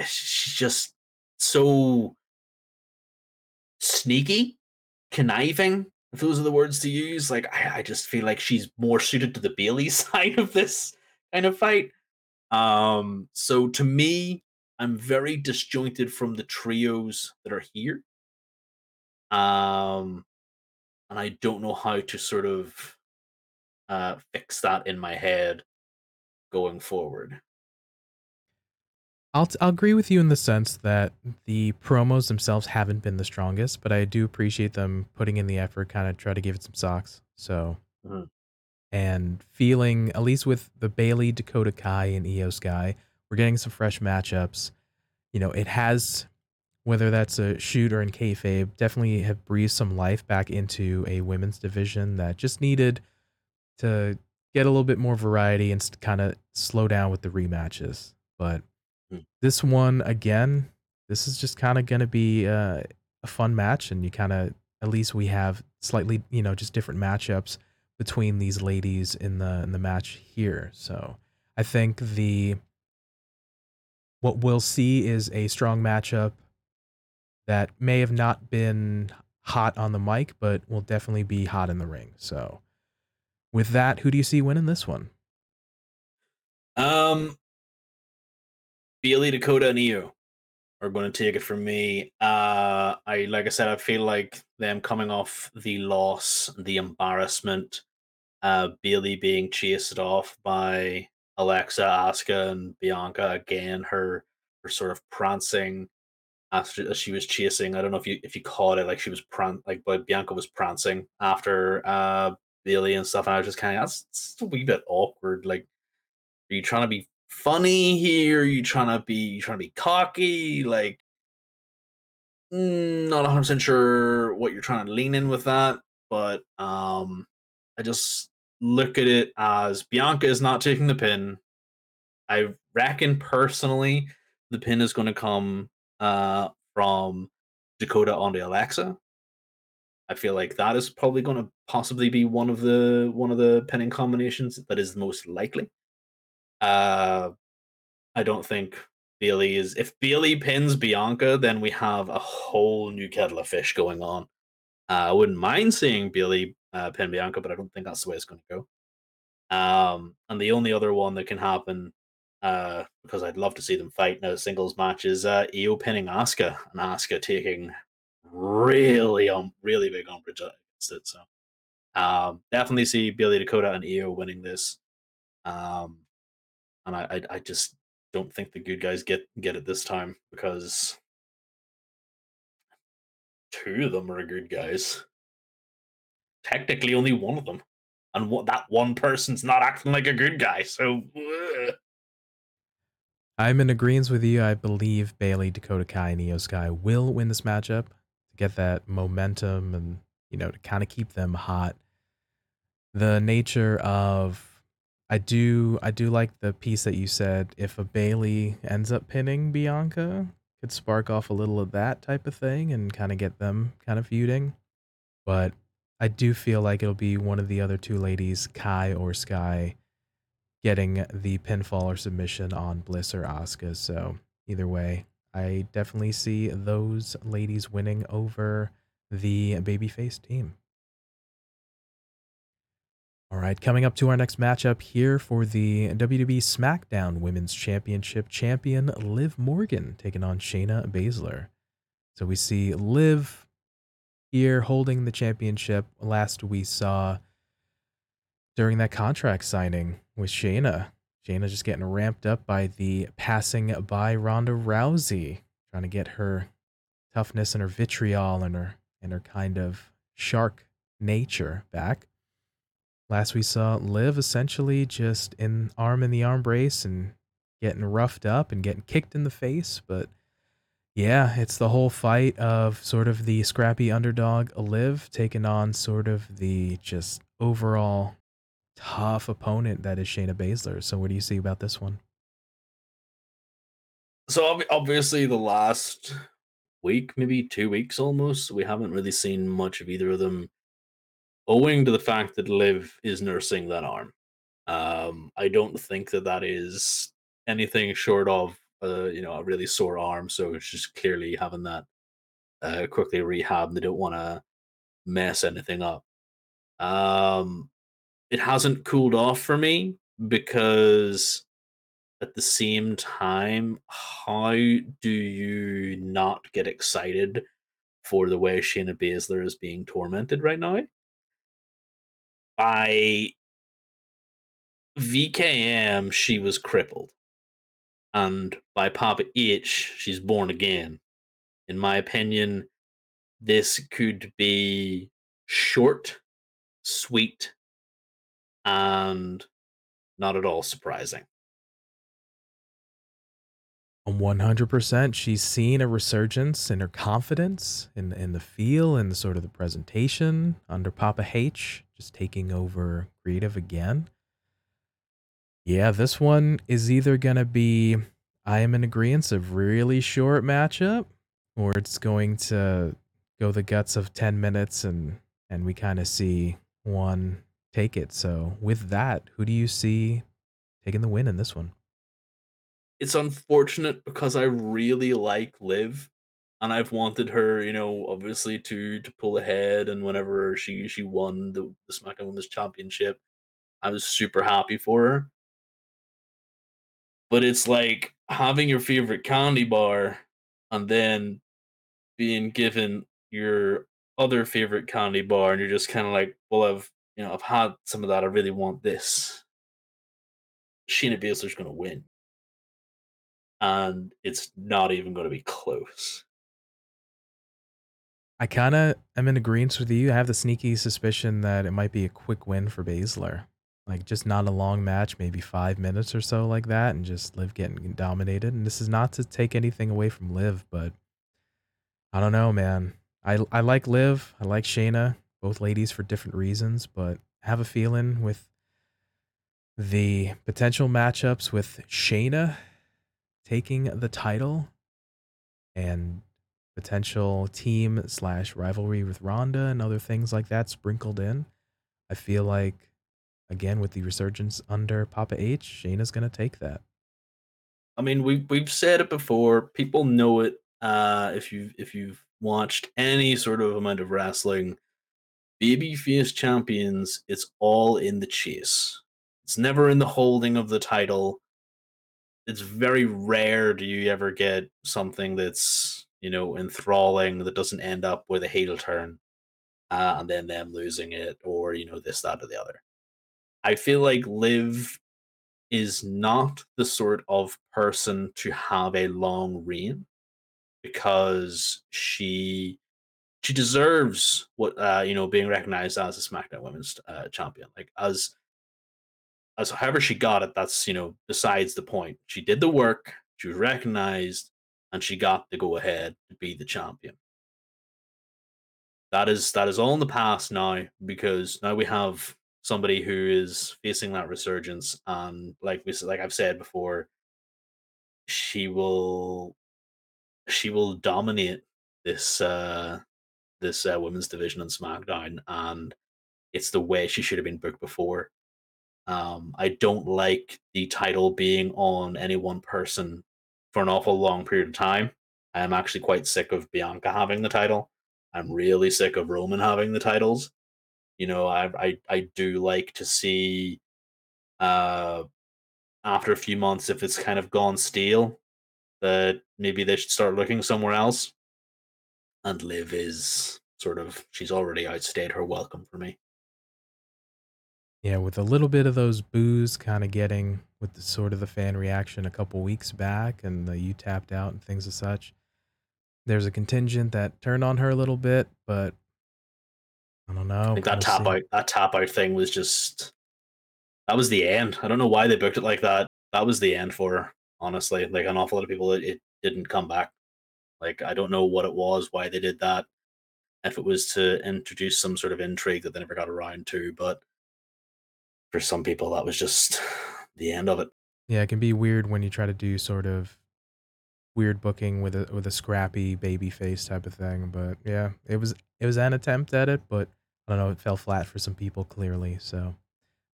she's just so sneaky, conniving, if those are the words to use. Like I, I just feel like she's more suited to the Bayley side of this kind of fight. Um, so to me, I'm very disjointed from the trios that are here. Um, and I don't know how to sort of uh, fix that in my head going forward. I'll, t- I'll agree with you in the sense that the promos themselves haven't been the strongest, but I do appreciate them putting in the effort, kind of try to give it some socks. So, mm-hmm. and feeling at least with the Bayley, Dakota Kai, and Iyo Sky, we're getting some fresh matchups. You know, it has whether that's a shoot or in kayfabe, definitely have breathed some life back into a women's division that just needed to get a little bit more variety and kind of slow down with the rematches. But this one again, this is just kind of going to be uh, a fun match, and you kind of at least we have slightly you know just different matchups between these ladies in the in the match here. So I think the what we'll see is a strong matchup that may have not been hot on the mic, but will definitely be hot in the ring. So with that, who do you see winning this one? Um, Bayley, Dakota, and Iyo are going to take it from me. Uh, I like I said, I feel like them coming off the loss, the embarrassment, uh, Bayley being chased off by Alexa, Asuka, and Bianca again. Her her sort of prancing after as she was chasing. I don't know if you if you caught it, like she was pran like but Bianca was prancing after uh Bayley and stuff, and I was just kind of that's, that's a wee bit awkward. Like, are you trying to be funny here? You trying to be you trying to be cocky? Like, mm, not 100 percent sure what you're trying to lean in with that, but um, I just look at it as Bianca is not taking the pin. I reckon personally the pin is going to come uh, from Dakota onto Alexa. I feel like that is probably going to possibly be one of the one of the pinning combinations that is most likely. Uh, I don't think Bayley is. If Bayley pins Bianca, then we have a whole new kettle of fish going on. Uh, I wouldn't mind seeing Bayley uh, pin Bianca, but I don't think that's the way it's going to go. Um, and the only other one that can happen, uh, because I'd love to see them fight in a singles match, is uh, Iyo pinning Asuka and Asuka taking really um really big umbrage against it. So um, definitely see Bayley Dakota and Iyo winning this. Um, and I, I, I just don't think the good guys get get it this time because two of them are good guys. Technically, only one of them, and what that one person's not acting like a good guy. So. Ugh. I'm in agreement with you. I believe Bayley, Dakota Kai, and Iyo Sky will win this matchup to get that momentum and you know to kind of keep them hot. The nature of I do I do like the piece that you said if a Bayley ends up pinning Bianca, could spark off a little of that type of thing and kind of get them kind of feuding. But I do feel like it'll be one of the other two ladies, Kai or Sky, getting the pinfall or submission on Bliss or Asuka. So either way, I definitely see those ladies winning over the babyface team. All right, coming up to our next matchup here for the WWE SmackDown Women's Championship champion Liv Morgan taking on Shayna Baszler. So we see Liv here holding the championship. Last we saw during that contract signing with Shayna. Shayna just getting ramped up by the passing by Ronda Rousey, trying to get her toughness and her vitriol and her and her kind of shark nature back. Last we saw Liv essentially just in arm in the arm brace and getting roughed up and getting kicked in the face. But yeah, it's the whole fight of sort of the scrappy underdog Liv taking on sort of the just overall tough opponent that is Shayna Baszler. So what do you see about this one? So obviously the last week, maybe two weeks almost, we haven't really seen much of either of them owing to the fact that Liv is nursing that arm. Um, I don't think that that is anything short of uh, you know a really sore arm. So just clearly having that uh, quickly rehab. And they don't want to mess anything up. Um, it hasn't cooled off for me because at the same time, how do you not get excited for the way Shayna Baszler is being tormented right now? By VKM, she was crippled. And by Papa H, she's born again. In my opinion, this could be short, sweet, and not at all surprising. 100%. She's seen a resurgence in her confidence, in, in the feel, and sort of the presentation under Papa H, just taking over creative again. Yeah, this one is either going to be, I am in agreement, of really short matchup, or it's going to go the guts of 10 minutes and, and we kind of see one take it. So, with that, who do you see taking the win in this one? It's unfortunate because I really like Liv and I've wanted her, you know, obviously to to pull ahead and whenever she she won the, the SmackDown Women's Championship, I was super happy for her. But it's like having your favorite candy bar and then being given your other favorite candy bar, and you're just kind of like, well, I've you know I've had some of that. I really want this. Shayna Baszler's going to win, and it's not even going to be close. I kind of am in agreement with you. I have the sneaky suspicion that it might be a quick win for Baszler. Like just not a long match, maybe five minutes or so like that, and just Liv getting dominated. And this is not to take anything away from Liv, but I don't know, man. I I like Liv, I like Shayna, both ladies for different reasons, but I have a feeling with the potential matchups with Shayna taking the title and potential team slash rivalry with Ronda and other things like that sprinkled in. I feel like again with the resurgence under Papa H, Shayna's gonna take that. I mean, we've we've said it before. People know it. Uh, if you if you've watched any sort of amount of wrestling, babyface champions, it's all in the chase. It's never in the holding of the title. It's very rare do you ever get something that's you know enthralling that doesn't end up with a heel turn, uh, and then them losing it, or you know this, that, or the other. I feel like Liv is not the sort of person to have a long reign because she she deserves what uh you know being recognized as a SmackDown Women's uh, Champion. Like as as however she got it, that's you know besides the point. She did the work, she was recognized, and she got to go ahead to be the champion. That is that is all in the past now because now we have somebody who is facing that resurgence and like we like I've said before she will she will dominate this uh this uh, women's division on SmackDown and it's the way she should have been booked before. Um I don't like the title being on any one person for an awful long period of time. I am actually quite sick of Bianca having the title. I'm really sick of Roman having the titles. You know, I I I do like to see uh after a few months if it's kind of gone stale that maybe they should start looking somewhere else. And Liv is sort of she's already outstayed her welcome for me. Yeah, with a little bit of those boos kind of getting with the sort of the fan reaction a couple weeks back and the you tapped out and things as such. There's a contingent that turned on her a little bit, but I don't know. Like that We'll tap see. out that tap out thing was just that was the end. I don't know why they booked it like that. That was the end for her, honestly. Like an awful lot of people it, it didn't come back. Like I don't know what it was, why they did that. If it was to introduce some sort of intrigue that they never got around to, but for some people that was just the end of it. Yeah, it can be weird when you try to do sort of weird booking with a with a scrappy baby face type of thing. But yeah, it was it was an attempt at it, but I don't know, it fell flat for some people clearly. So,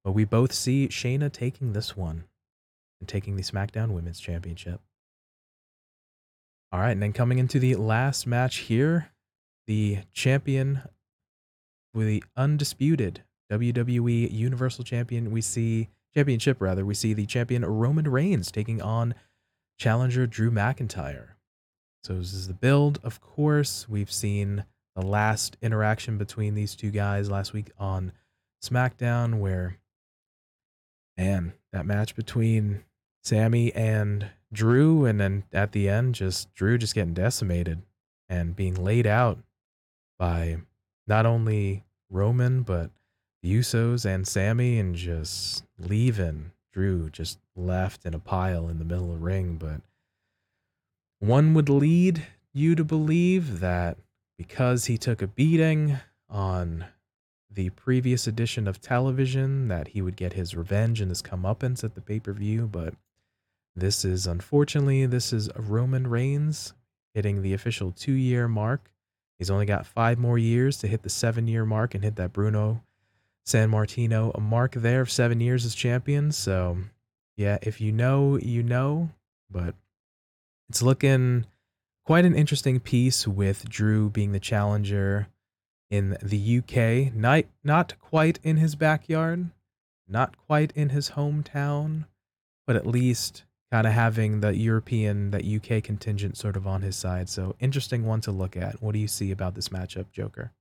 but we both see Shayna taking this one and taking the SmackDown Women's Championship. All right, and then coming into the last match here, the champion with the undisputed WWE Universal Champion, we see championship rather, we see the champion Roman Reigns taking on challenger Drew McIntyre. So this is the build, of course. We've seen the last interaction between these two guys last week on SmackDown, where man, that match between Sammy and Drew, and then at the end, just Drew just getting decimated and being laid out by not only Roman, but the Usos and Sammy, and just leaving Drew just left in a pile in the middle of the ring. But one would lead you to believe that because he took a beating on the previous edition of television, that he would get his revenge and his comeuppance at the pay per view. But this is unfortunately this is Roman Reigns hitting the official two year mark. He's only got five more years to hit the seven year mark and hit that Bruno Sammartino a mark there of seven years as champion. So, yeah, if you know, you know. But it's looking quite an interesting piece with Drew being the challenger in the UK. Not, not quite in his backyard, not quite in his hometown, but at least kind of having the European, that UK contingent sort of on his side. So interesting one to look at. What do you see about this matchup, Joker?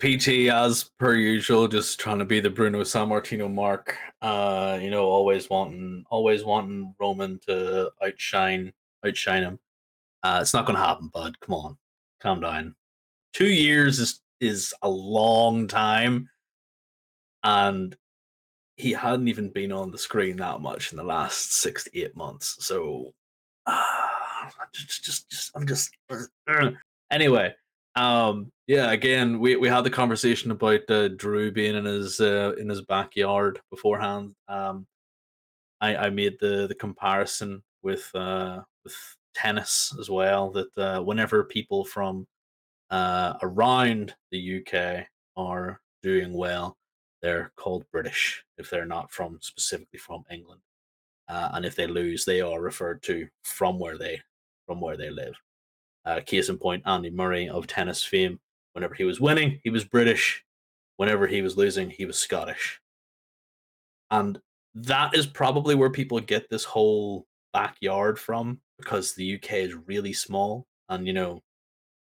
PT as per usual, just trying to be the Bruno Sammartino mark. Uh, you know, always wanting, always wanting Roman to outshine, outshine him. Uh, it's not going to happen, bud. Come on, calm down. Two years is is a long time, and he hadn't even been on the screen that much in the last six to eight months. So, uh, just, just, just, I'm just. Uh, anyway, um, yeah, again, we, we had the conversation about uh, Drew being in his uh, in his backyard beforehand. Um, I, I made the the comparison with uh, with tennis as well. That uh, whenever people from uh, around the UK are doing well, they're called British if they're not from specifically from England, uh, and if they lose, they are referred to from where they from where they live. Uh, case in point, Andy Murray of tennis fame. Whenever he was winning, he was British. Whenever he was losing, he was Scottish. And that is probably where people get this whole backyard from because the UK is really small. And, you know,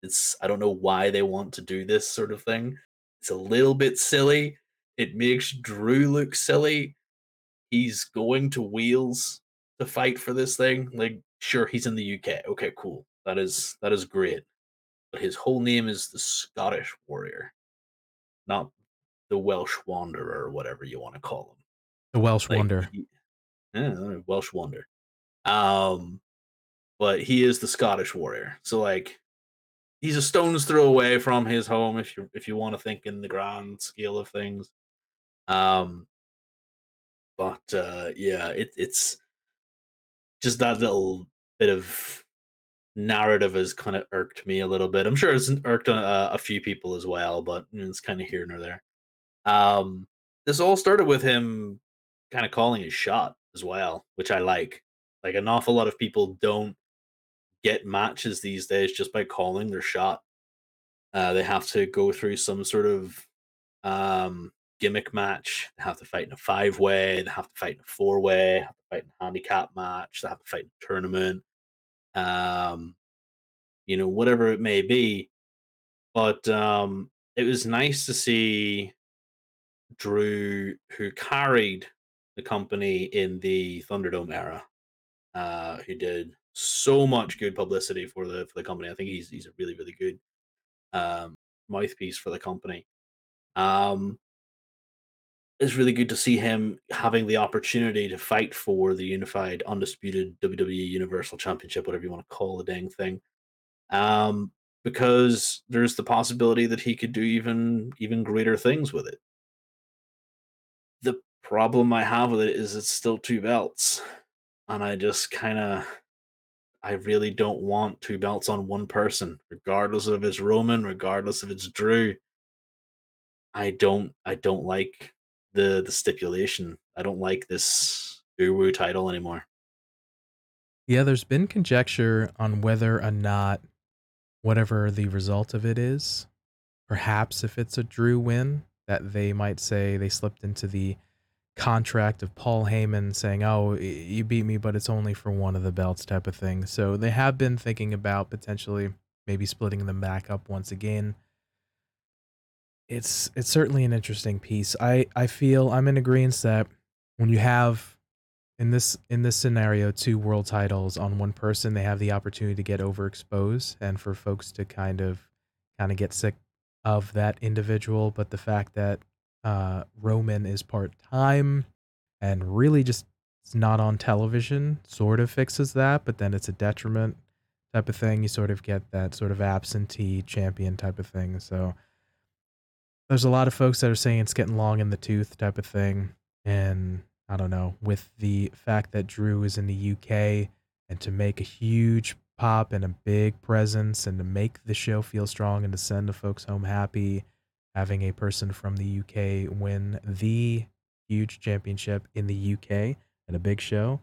it's, I don't know why they want to do this sort of thing. It's a little bit silly. It makes Drew look silly. He's going to Wales to fight for this thing. Like, sure, he's in the UK. Okay, cool. That is that is great. But his whole name is the Scottish Warrior, not the Welsh Wanderer or whatever you want to call him. The Welsh like, Wonder. He, yeah, Welsh Wonder. Um, but he is the Scottish Warrior. So like, he's a stone's throw away from his home if you if you want to think in the grand scale of things. Um, but uh, yeah, it, it's just that little bit of narrative has kind of irked me a little bit. I'm sure it's irked a, a few people as well, but it's kind of here nor there. Um, this all started with him kind of calling his shot as well, which I like. Like an awful lot of people don't get matches these days just by calling their shot. Uh, they have to go through some sort of um, gimmick match. They have to fight in a five way. They have to fight in a four way. Have to fight in a handicap match. They have to fight in a tournament um, you know, whatever it may be. But um, it was nice to see Drew, who carried the company in the Thunderdome era, uh, who did so much good publicity for the for the company. I think he's he's a really really good um, mouthpiece for the company. Um, it's really good to see him having the opportunity to fight for the unified, undisputed WWE Universal Championship, whatever you want to call the dang thing. Um, because there's the possibility that he could do even even greater things with it. The problem I have with it is it's still two belts, and I just kind of I really don't want two belts on one person, regardless of it's Roman, regardless if it's Drew. I don't I don't like the the stipulation. I don't like this Uwu title anymore. Yeah, there's been conjecture on whether or not whatever the result of it is, perhaps if it's a Drew win, that they might say they slipped into the contract of Paul Heyman saying, "Oh, you beat me, but it's only for one of the belts," type of thing. So they have been thinking about potentially maybe splitting them back up once again it's it's certainly an interesting piece. I I feel I'm in agreement that when you have in this in this scenario two world titles on one person, they have the opportunity to get overexposed and for folks to kind of kind of get sick of that individual. But the fact that uh, Roman is part time and really just not on television sort of fixes that, but then it's a detriment type of thing. You sort of get that sort of absentee champion type of thing. So there's a lot of folks that are saying it's getting long in the tooth type of thing. And I don't know, with the fact that Drew is in the UK and to make a huge pop and a big presence and to make the show feel strong and to send the folks home happy, having a person from the UK win the huge championship in the UK at a big show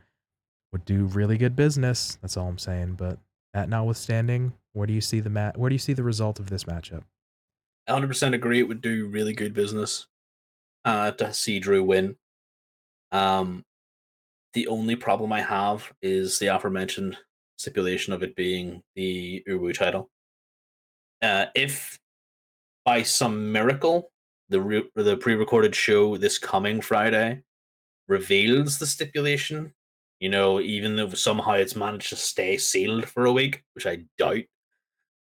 would do really good business. That's all I'm saying. But that notwithstanding, where do you see the mat? Where do you see the result of this matchup? 100% agree it would do really good business uh, to see Drew win. Um, The only problem I have is the aforementioned stipulation of it being the Uwu title. Uh, if by some miracle the re- the pre-recorded show this coming Friday reveals the stipulation, you know, even though somehow it's managed to stay sealed for a week, which I doubt,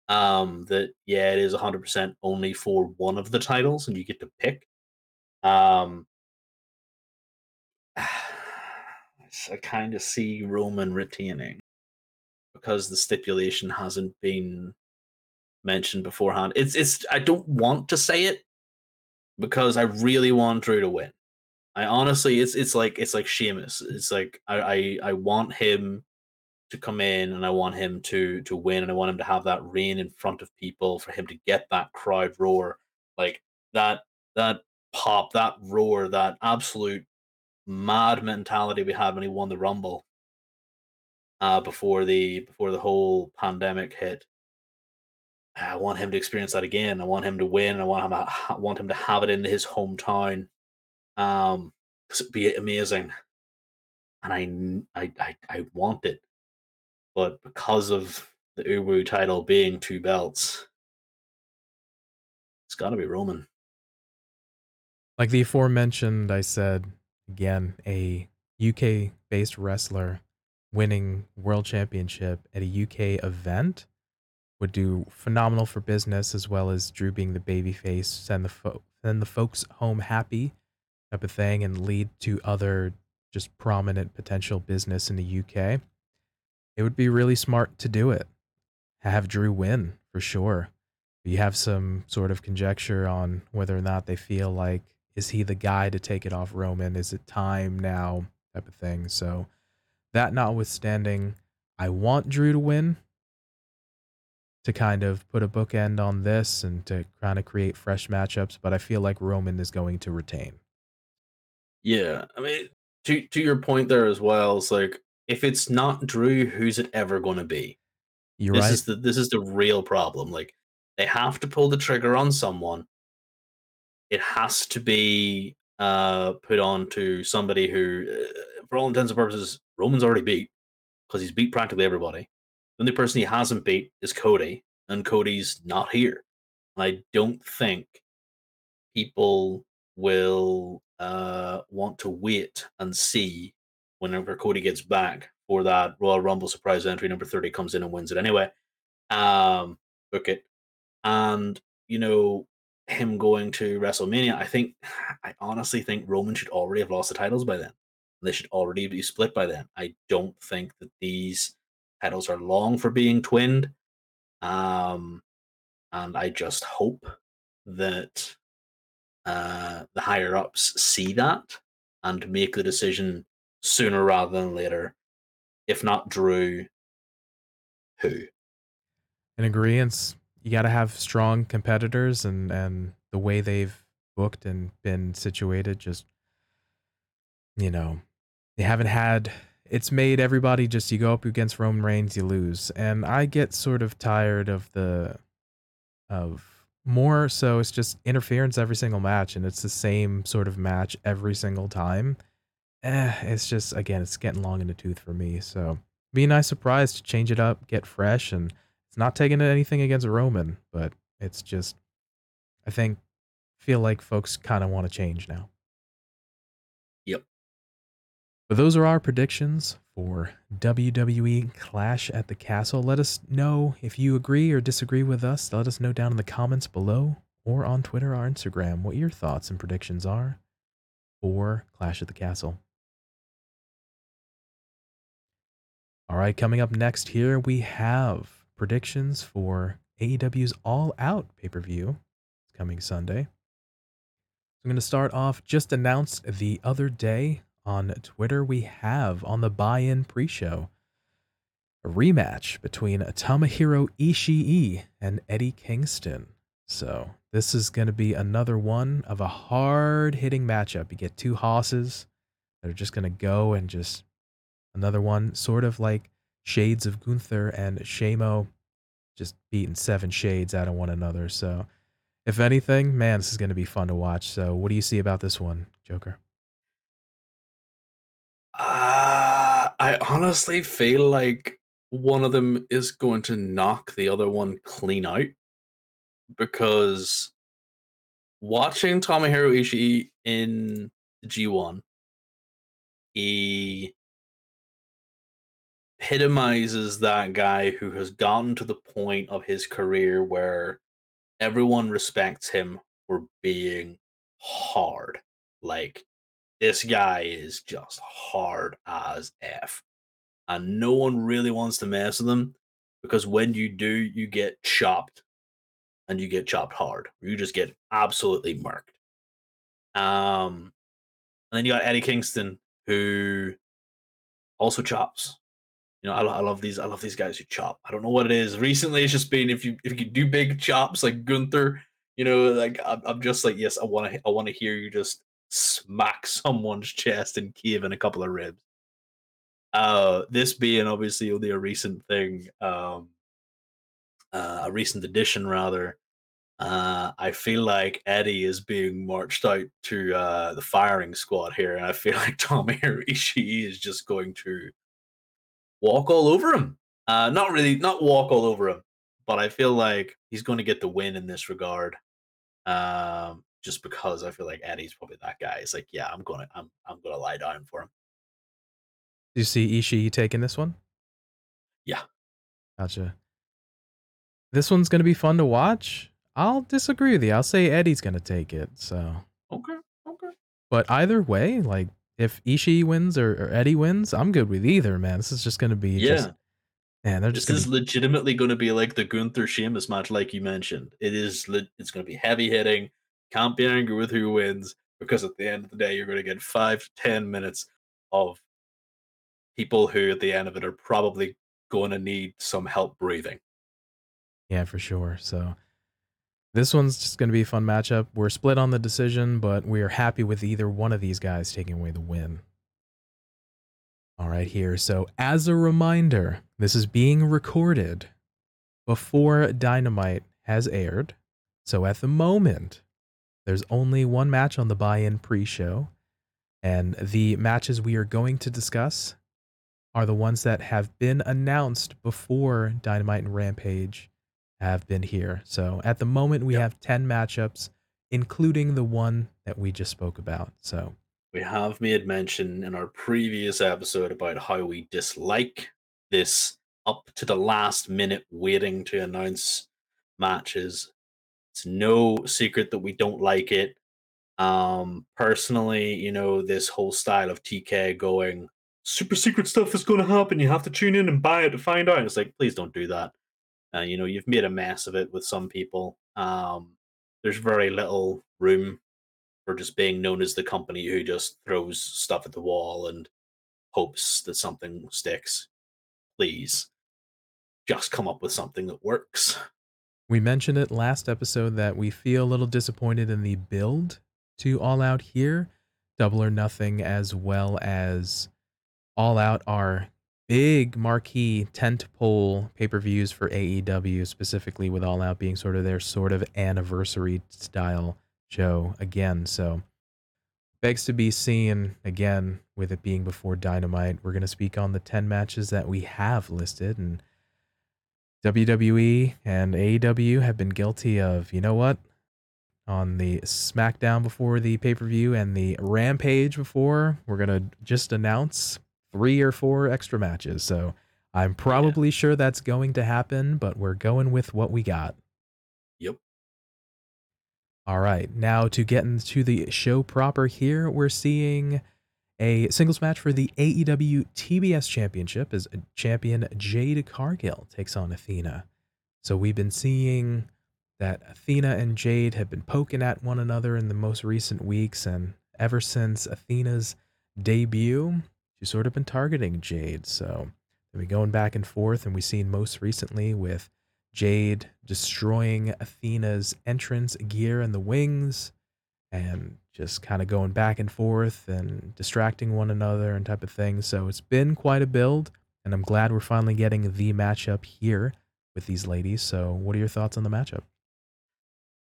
um, that yeah, it is 100% only for one of the titles and you get to pick. Um, I kind of see Roman retaining because the stipulation hasn't been mentioned beforehand. It's it's I don't want to say it because I really want Drew to win. I honestly it's it's like it's like Sheamus. It's like I, I I want him to come in and I want him to to win and I want him to have that reign in front of people for him to get that crowd roar. Like that that pop, that roar, that absolute mad mentality we had when he won the Rumble uh, before the before the whole pandemic hit. I want him to experience that again. I want him to win. I want him I want him to have it in his hometown. Um, it'd be amazing, and I, I I I want it, but because of the Uwu title being two belts, it's got to be Roman. Like the aforementioned, I said again, a UK based wrestler winning world championship at a UK event would do phenomenal for business as well as Drew being the baby face, send the fo- send the folks home happy type of thing and lead to other just prominent potential business in the UK. It would be really smart to do it. Have Drew win for sure. You have some sort of conjecture on whether or not they feel like is he the guy to take it off Roman? Is it time now? Type of thing. So that notwithstanding, I want Drew to win to kind of put a bookend on this and to kind of create fresh matchups, but I feel like Roman is going to retain. Yeah, I mean, to to your point there as well, it's like if it's not Drew, who's it ever going to be? You're this right. is the this is the real problem. Like they have to pull the trigger on someone. It has to be uh put on to somebody who, uh, for all intents and purposes, Roman's already beat because he's beat practically everybody. The only person he hasn't beat is Cody, and Cody's not here. And I don't think people will uh, want to wait and see whenever Cody gets back for that Royal Rumble surprise entry. Number 30 comes in and wins it anyway. Um, book it. And, you know, him going to WrestleMania, I think, I honestly think Roman should already have lost the titles by then. They should already be split by then. I don't think that these titles are long for being twinned. Um, and I just hope that uh, the higher ups see that and make the decision sooner rather than later. If not Drew, who? In agreement, you got to have strong competitors, and and the way they've booked and been situated, just you know, they haven't had. It's made everybody just you go up against Roman Reigns, you lose, and I get sort of tired of the of more so it's just interference every single match and it's the same sort of match every single time eh, it's just again it's getting long in the tooth for me so be a nice surprise to change it up get fresh and it's not taking anything against roman but it's just i think feel like folks kind of want to change now Yep. but those are our predictions for WWE Clash at the Castle. Let us know if you agree or disagree with us. Let us know down in the comments below or on Twitter or Instagram what your thoughts and predictions are for Clash at the Castle. All right, coming up next here, we have predictions for AEW's All Out pay per view. Coming Sunday. I'm going to start off just announced the other day on Twitter, we have on the buy in pre show a rematch between Tomohiro Ishii and Eddie Kingston. So, this is going to be another one of a hard hitting matchup. You get two hosses that are just going to go and just another one, sort of like Shades of Gunther and Sheamus, just beating seven shades out of one another. So, if anything, man, this is going to be fun to watch. So, what do you see about this one, Joker? Uh, I honestly feel like one of them is going to knock the other one clean out because watching Tomohiro Ishii in G1, he epitomizes that guy who has gotten to the point of his career where everyone respects him for being hard. Like this guy is just hard as F. And no one really wants to mess with him because when you do, you get chopped and you get chopped hard. You just get absolutely marked. Um, and then you got Eddie Kingston who also chops. You know, I, I love these. I love these guys who chop. I don't know what it is. Recently, it's just been if you if you do big chops like Gunther, you know, like I'm, I'm just like yes, I want to I want to hear you just smack someone's chest and give in a couple of ribs. Uh, this being obviously only a recent thing, um, uh, a recent addition rather. Uh, I feel like Eddie is being marched out to uh, the firing squad here, and I feel like Tomohiro Ishii is just going to walk all over him. Uh, not really, not walk all over him, but I feel like he's going to get the win in this regard. Um, just because I feel like Eddie's probably that guy. It's like, yeah, I'm gonna, I'm, I'm gonna lie down for him. Do you see Ishii taking this one? Yeah. Gotcha. This one's gonna be fun to watch. I'll disagree with you. I'll say Eddie's gonna take it. So okay, okay. But either way, like if Ishii wins or, or Eddie wins, I'm good with either. Man, this is just gonna be yeah. Just, man, they're just. This is be... legitimately going to be like the Gunther Sheamus match, like you mentioned. It is. It's going to be heavy hitting. Can't be angry with who wins because at the end of the day, you're going to get five to ten minutes of people who, at the end of it, are probably going to need some help breathing. Yeah, for sure. So this one's just going to be a fun matchup. We're split on the decision, but we are happy with either one of these guys taking away the win. All right, here. So, as a reminder, this is being recorded before Dynamite has aired. So, at the moment, there's only one match on the buy in pre show. And the matches we are going to discuss are the ones that have been announced before Dynamite and Rampage have been here. So at the moment, we yep. have 10 matchups, including the one that we just spoke about. So we have made mention in our previous episode about how we dislike this up to the last minute waiting to announce matches. It's no secret that we don't like it. Um, personally, you know, this whole style of TK going super secret stuff is going to happen. You have to tune in and buy it to find out. It's like, please don't do that. Uh, you know, you've made a mess of it with some people. Um, there's very little room for just being known as the company who just throws stuff at the wall and hopes that something sticks. Please, just come up with something that works. We mentioned it last episode that we feel a little disappointed in the build to All Out here. Double or Nothing, as well as All Out, are big marquee tentpole pay-per-views for AEW, specifically with All Out being sort of their sort of anniversary style show again. So begs to be seen again with it being before Dynamite. We're going to speak on the 10 matches that we have listed and WWE and AEW have been guilty of, you know what? On the SmackDown before the pay-per-view and the Rampage before, we're going to just announce three or four extra matches. So I'm probably yeah. sure that's going to happen, but we're going with what we got. Yep. All right. Now to get into the show proper here, we're seeing a singles match for the AEW TBS Championship as champion Jade Cargill takes on Athena. So we've been seeing that Athena and Jade have been poking at one another in the most recent weeks, and ever since Athena's debut, she's sort of been targeting Jade. So we've been going back and forth, and we've seen most recently with Jade destroying Athena's entrance gear and the wings, and just kind of going back and forth and distracting one another and type of thing. So it's been quite a build, and I'm glad we're finally getting the matchup here with these ladies. So, what are your thoughts on the matchup?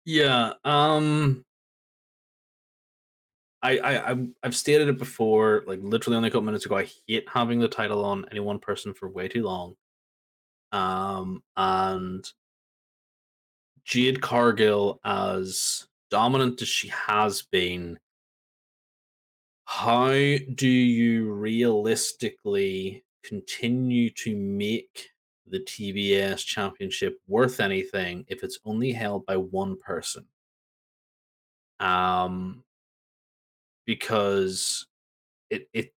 Yeah, um I, I I've stated it before, like literally only a couple minutes ago. I hate having the title on any one person for way too long. Um, and Jade Cargill, as dominant as she has been, how do you realistically continue to make the TBS championship worth anything if it's only held by one person? Um, because it it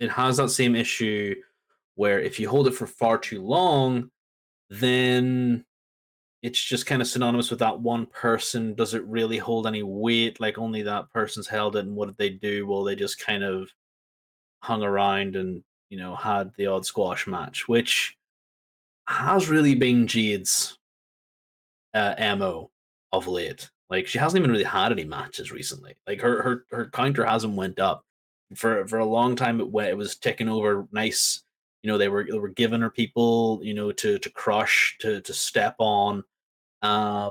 it has that same issue where if you hold it for far too long, then it's just kind of synonymous with that one person. Does it really hold any weight? Like only that person's held it, and what did they do? Well, they just kind of hung around and you know had the odd squash match, which has really been Jade's uh, mo of late. Like she hasn't even really had any matches recently. Like her her her counter hasn't went up for for a long time. It went, it was ticking over nice. You know they were they were giving her people you know to to crush to to step on. Uh,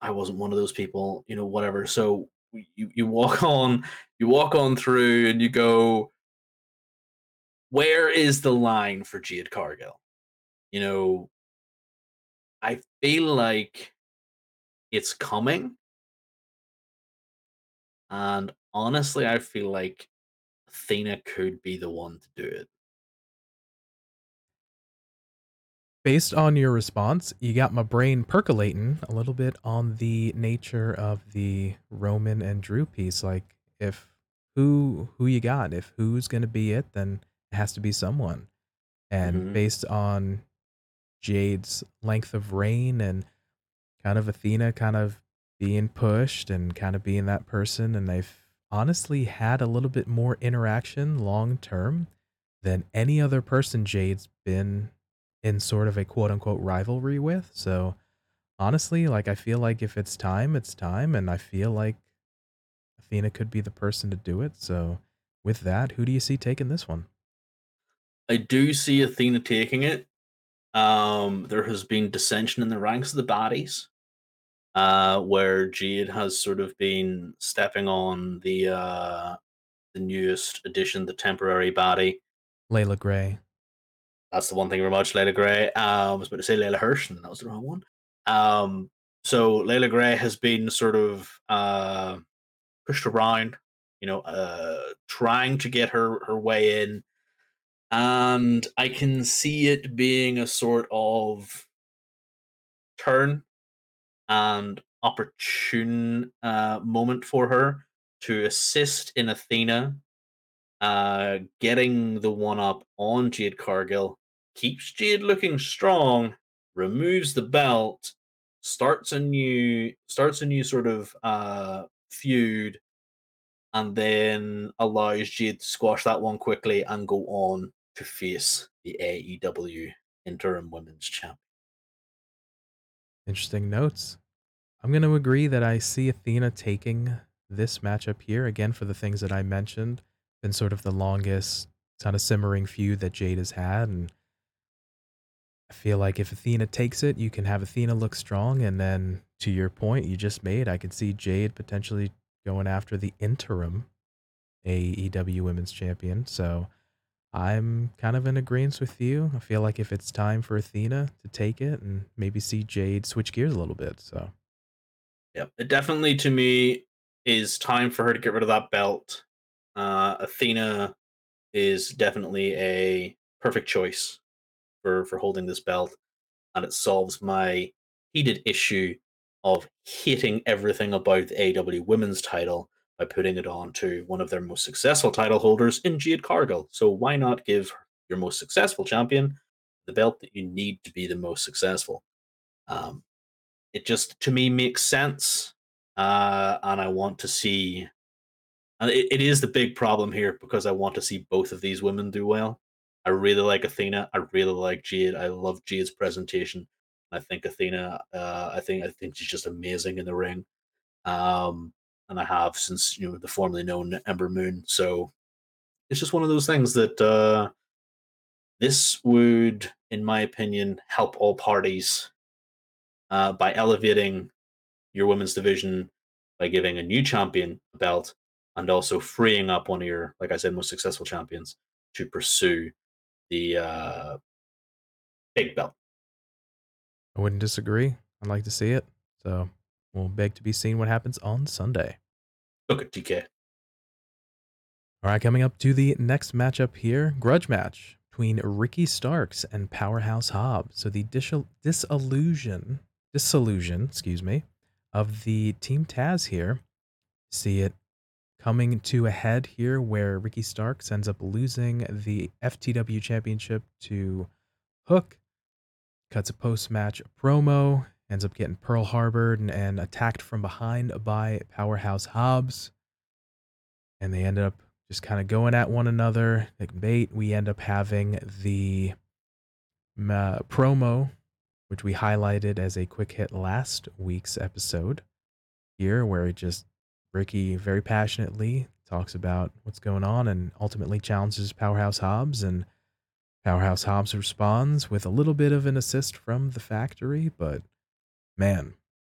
I wasn't one of those people. You know whatever. So you you walk on you walk on through and you go. Where is the line for Jade Cargill? You know, I feel like it's coming. And honestly, I feel like Athena could be the one to do it. Based on your response, you got my brain percolating a little bit on the nature of the Roman and Drew piece. Like, if who who you got, if who's gonna be it, then it has to be someone. And hmm based on Jade's length of reign and kind of Athena kind of being pushed and kind of being that person. And they've honestly had a little bit more interaction long term than any other person Jade's been in sort of a quote unquote rivalry with. So honestly, like I feel like if it's time, it's time. And I feel like Athena could be the person to do it. So with that, who do you see taking this one? I do see Athena taking it. Um, there has been dissension in the ranks of the baddies. Uh, where Jade has sort of been stepping on the uh, the newest addition, the temporary body. Leila Grey. That's the one thing very much, Leila Grey. Um, I was about to say Leyla Hirsch, and that was the wrong one. Um, so Leila Grey has been sort of uh, pushed around, you know, uh, trying to get her her way in, and I can see it being a sort of turn and opportune uh, moment for her to assist in Athena uh, getting the one up on Jade Cargill, keeps Jade looking strong, removes the belt, starts a new starts a new sort of uh, feud, and then allows Jade to squash that one quickly and go on to face the AEW interim women's champ. Interesting notes. I'm going to agree that I see Athena taking this matchup here again for the things that I mentioned. Been sort of the longest kind of simmering feud that Jade has had, and I feel like if Athena takes it, you can have Athena look strong, and then to your point you just made, I can see Jade potentially going after the interim AEW Women's Champion. So I'm kind of in agreement with you. I feel like if it's time for Athena to take it and maybe see Jade switch gears a little bit, so. Yep. It definitely to me is time for her to get rid of that belt. Uh, Athena is definitely a perfect choice for for holding this belt, and it solves my heated issue of hating everything about the AW Women's title by putting it on to one of their most successful title holders in Jade Cargill. So why not give your most successful champion the belt that you need to be the most successful? Um, it just to me makes sense, uh, and I want to see. And it, it is the big problem here because I want to see both of these women do well. I really like Athena. I really like Jade. I love Jade's presentation. I think Athena. Uh, I think I think she's just amazing in the ring. Um, and I have since you know the formerly known Ember Moon. So it's just one of those things that uh, this would, in my opinion, help all parties uh, by elevating your women's division by giving a new champion a belt and also freeing up one of your, like I said, most successful champions to pursue the uh, big belt. I wouldn't disagree. I'd like to see it. So we'll beg to be seen what happens on Sunday. Look at TK. All right, coming up to the next matchup here grudge match between Ricky Starks and Powerhouse Hobbs. So the dis- disillusion, disillusion, excuse me, of the Team Taz here. See it coming to a head here where Ricky Starks ends up losing the FTW championship to Hook. Cuts a post match promo, ends up getting Pearl Harbored and, and attacked from behind by Powerhouse Hobbs. And they end up just kind of going at one another. Like bait, we end up having the uh, promo, which we highlighted as a quick hit last week's episode here, where it just Ricky very passionately talks about what's going on and ultimately challenges Powerhouse Hobbs. And Powerhouse Hobbs responds with a little bit of an assist from the factory. But man,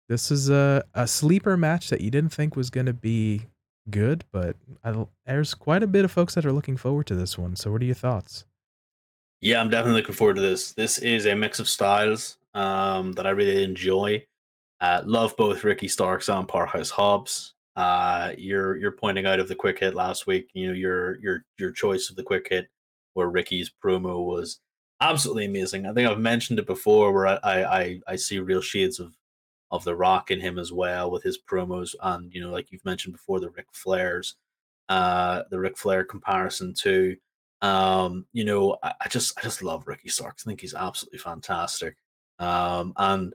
this is a, a sleeper match that you didn't think was going to be good, but I, there's quite a bit of folks that are looking forward to this one. So, what are your thoughts? Yeah, I'm definitely looking forward to this. This is a mix of styles um, that I really enjoy. Uh, love both Ricky Starks and Powerhouse Hobbs. Uh, you're you're pointing out of the quick hit last week. You know your your your choice of the quick hit, where Ricky's promo was absolutely amazing. I think I've mentioned it before, where I I I see real shades of of the Rock in him as well with his promos, and you know, like you've mentioned before, the Ric Flairs, uh, the Ric Flair comparison too. Um, you know, I, I just I just love Ricky Starks. I think he's absolutely fantastic. Um, and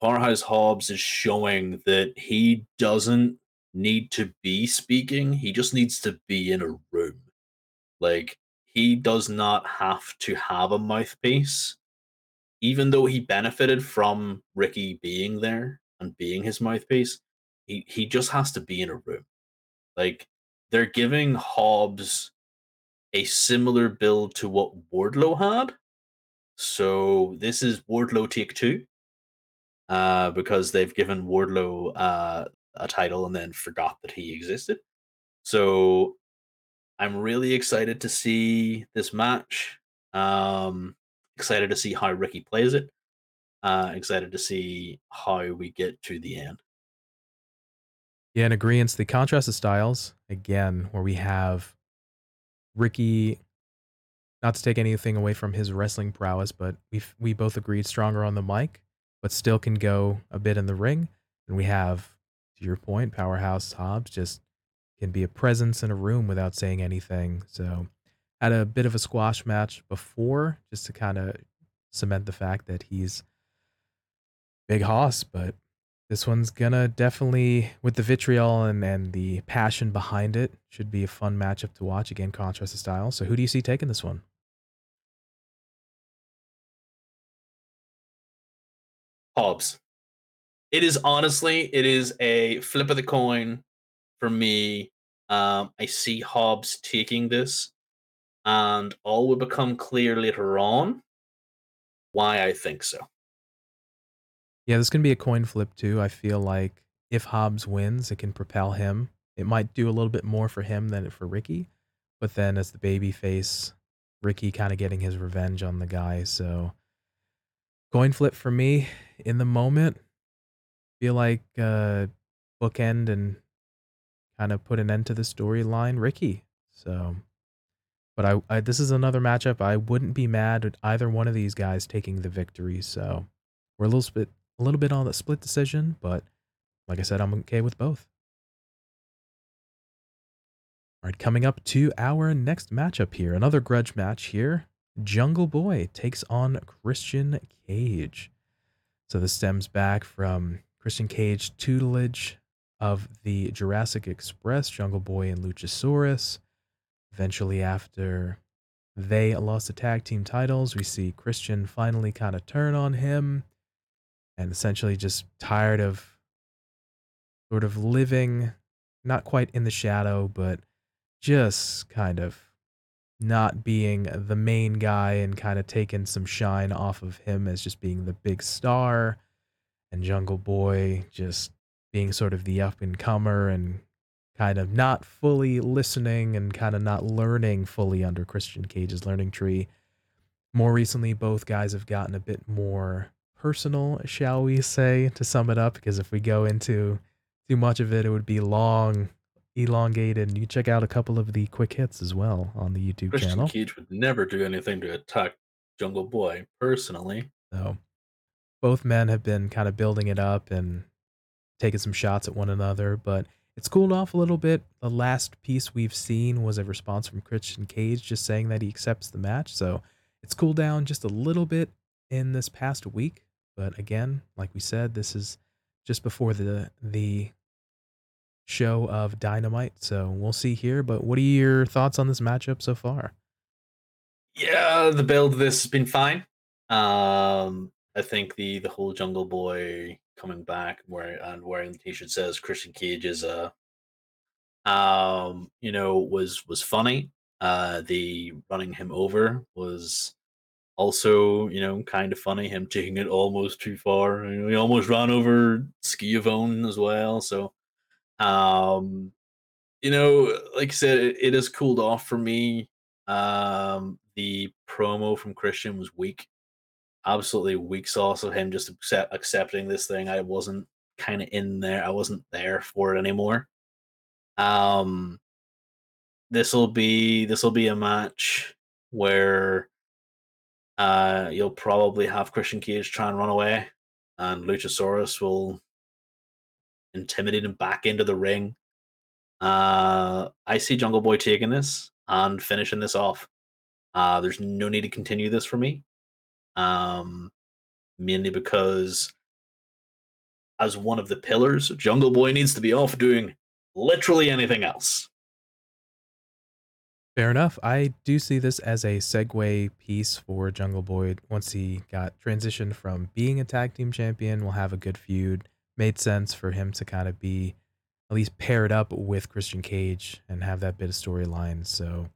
Powerhouse Hobbs is showing that he doesn't need to be speaking; he just needs to be in a room. Like he does not have to have a mouthpiece even though he benefited from Ricky being there and being his mouthpiece, he, he just has to be in a room. Like they're giving Hobbs a similar build to what Wardlow had. So this is Wardlow take two. Uh, because they've given Wardlow uh, a title and then forgot that he existed. So I'm really excited to see this match. Um, excited to see how Ricky plays it. Uh, excited to see how we get to the end. Yeah, in agreement. The contrast of styles again, where we have Ricky, not to take anything away from his wrestling prowess, but we we both agreed stronger on the mic, but still can go a bit in the ring. And we have, to your point, Powerhouse Hobbs just can be a presence in a room without saying anything. So had a bit of a squash match before just to kind of cement the fact that he's big hoss, but this one's gonna definitely with the vitriol and, and the passion behind it should be a fun matchup to watch. Again, contrast of style. So who do you see taking this one? Hobbs. It is honestly, it is a flip of the coin for me. Um, I see Hobbs taking this and all will become clear later on why I think so. Yeah, this can be a coin flip too. I feel like if Hobbs wins, it can propel him. It might do a little bit more for him than it for Ricky, but then as the baby face, Ricky kind of getting his revenge on the guy. So coin flip for me in the moment. Feel like uh bookend and kind of put an end to the storyline, Ricky. So but I, I this is another matchup I wouldn't be mad at either one of these guys taking the victory. So we're a little bit a little bit on the split decision, but like I said, I'm okay with both. All right, coming up to our next matchup here, another grudge match here. Jungle Boy takes on Christian Cage. So this stems back from Christian Cage tutelage of the Jurassic Express, Jungle Boy and Luchasaurus. Eventually, after they lost the tag team titles, we see Christian finally kind of turn on him and essentially just tired of sort of living not quite in the shadow, but just kind of not being the main guy and kind of taking some shine off of him as just being the big star. And Jungle Boy just being sort of the up and comer and kind of not fully listening and kind of not learning fully under Christian Cage's learning tree. More recently, both guys have gotten a bit more personal, shall we say, to sum it up, because if we go into too much of it, it would be long, elongated. And you check out a couple of the quick hits as well on the YouTube channel. Christian channel. Cage would never do anything to attack Jungle Boy personally. So both men have been kind of building it up and taking some shots at one another, but it's cooled off a little bit. The last piece we've seen was a response from Christian Cage just saying that he accepts the match. So it's cooled down just a little bit in this past week. But again, like we said, this is just before the the show of Dynamite. So we'll see here. But what are your thoughts on this matchup so far? Yeah, the build this has been fine. Um, I think the the whole Jungle Boy coming back wearing and wearing the t-shirt says Christian Cage is a um you know was was funny. Uh, the running him over was also you know kind of funny. Him taking it almost too far. You know, he almost ran over Schiavone as well. So um you know, like I said, it, it has cooled off for me. Um, the promo from Christian was weak absolutely weak sauce of him just accept, accepting this thing. I wasn't kind of in there. I wasn't there for it anymore. Um, this will be this will be a match where uh you'll probably have Christian Cage try and run away, and Luchasaurus will intimidate him back into the ring. Uh, I see Jungle Boy taking this and finishing this off. Uh, there's no need to continue this for me um, mainly because as one of the pillars, Jungle Boy needs to be off doing literally anything else. Fair enough. I do see this as a segue piece for Jungle Boy. Once he got transitioned from being a tag team champion, we'll have a good feud. Made sense for him to kind of be at least paired up with Christian Cage and have that bit of storyline. So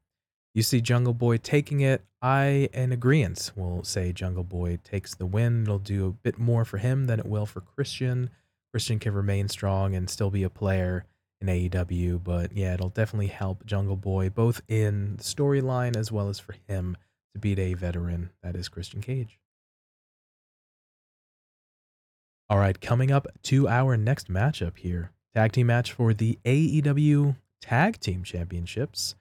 you see Jungle Boy taking it. I, in agreement, will say Jungle Boy takes the win. It'll do a bit more for him than it will for Christian. Christian can remain strong and still be a player in AEW, but yeah, it'll definitely help Jungle Boy both in the storyline as well as for him to beat a veteran that is Christian Cage. All right, coming up to our next matchup here tag team match for the AEW Tag Team Championships.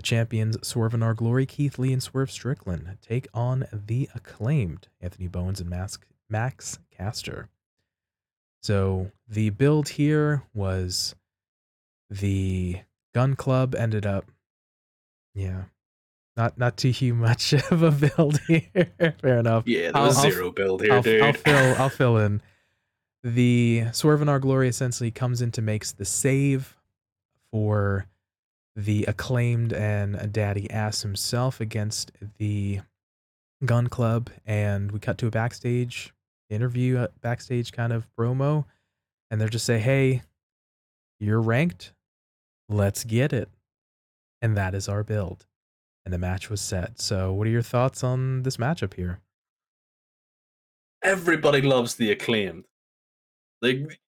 The champions Swerve In Our Glory, Keith Lee, and Swerve Strickland take on the acclaimed Anthony Bowens and Max Caster. So the build here was the Gun Club ended up, yeah, not not too much of a build here. Fair enough. Yeah, there was I'll, 0 I'll, build here, I'll, dude. I'll fill I'll fill in. The Swerve In Our Glory essentially comes in to makes the save for the acclaimed and Daddy Ass himself against the Gun Club, and we cut to a backstage interview, a backstage kind of promo, and they're just say, "Hey, you're ranked, let's get it," and that is our build, and the match was set. So, what are your thoughts on this matchup here? Everybody loves the acclaimed. Like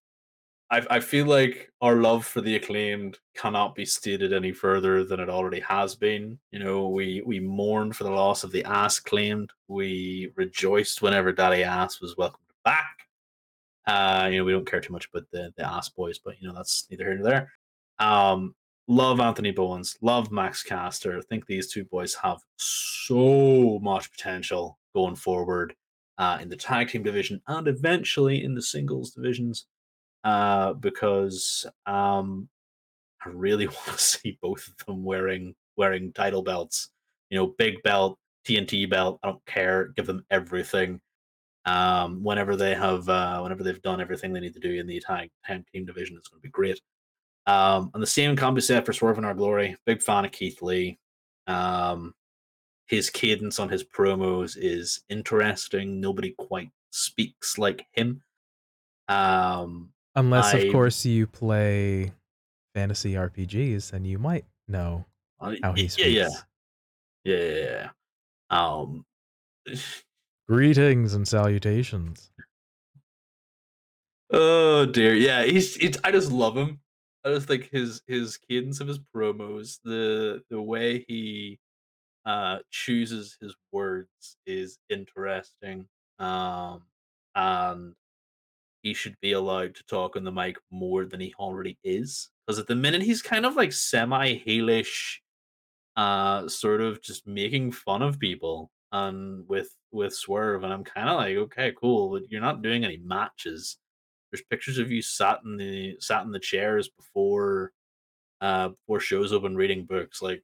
I, I feel like our love for the acclaimed cannot be stated any further than it already has been. You know, we we mourned for the loss of the ass claimed. We rejoiced whenever Daddy Ass was welcomed back. Uh, you know, we don't care too much about the the ass boys, but you know that's neither here nor there. Um, love Anthony Bowens, love Max Caster. I think these two boys have so much potential going forward uh, in the tag team division and eventually in the singles divisions uh, because um, I really want to see both of them wearing wearing title belts. You know, big belt, TNT belt. I don't care. Give them everything. Um, whenever they have, uh, whenever they've done everything they need to do in the tag, team division, it's going to be great. Um, and the same can be said for Swerve In Our Glory. Big fan of Keith Lee. Um, his cadence on his promos is interesting. Nobody quite speaks like him. Um, Unless, I, of course, you play fantasy RPGs, then you might know uh, how he speaks. Yeah, yeah, yeah, yeah. Um, greetings and salutations. Oh dear, yeah, he's it's I just love him. I just think his his cadence of his promos, the the way he uh chooses his words is interesting. Um and he should be allowed to talk on the mic more than he already is. Because at the minute he's kind of like semi heelish, uh sort of just making fun of people and with with Swerve, and I'm kind of like, okay, cool, but you're not doing any matches there's pictures of you sat in the sat in the chairs before uh before shows open reading books. Like,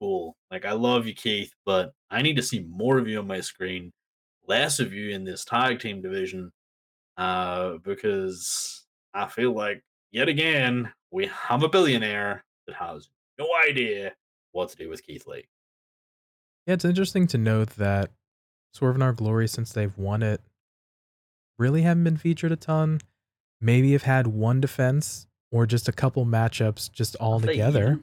cool. Like I love you, Keith, but I need to see more of you on my screen, less of you in this tag team division. Uh, because I feel like yet again we have a billionaire that has no idea what to do with Keith Lee. Yeah, it's interesting to note that Swerve and Our Glory, since they've won it, really haven't been featured a ton maybe have had one defense or just a couple matchups just all they together.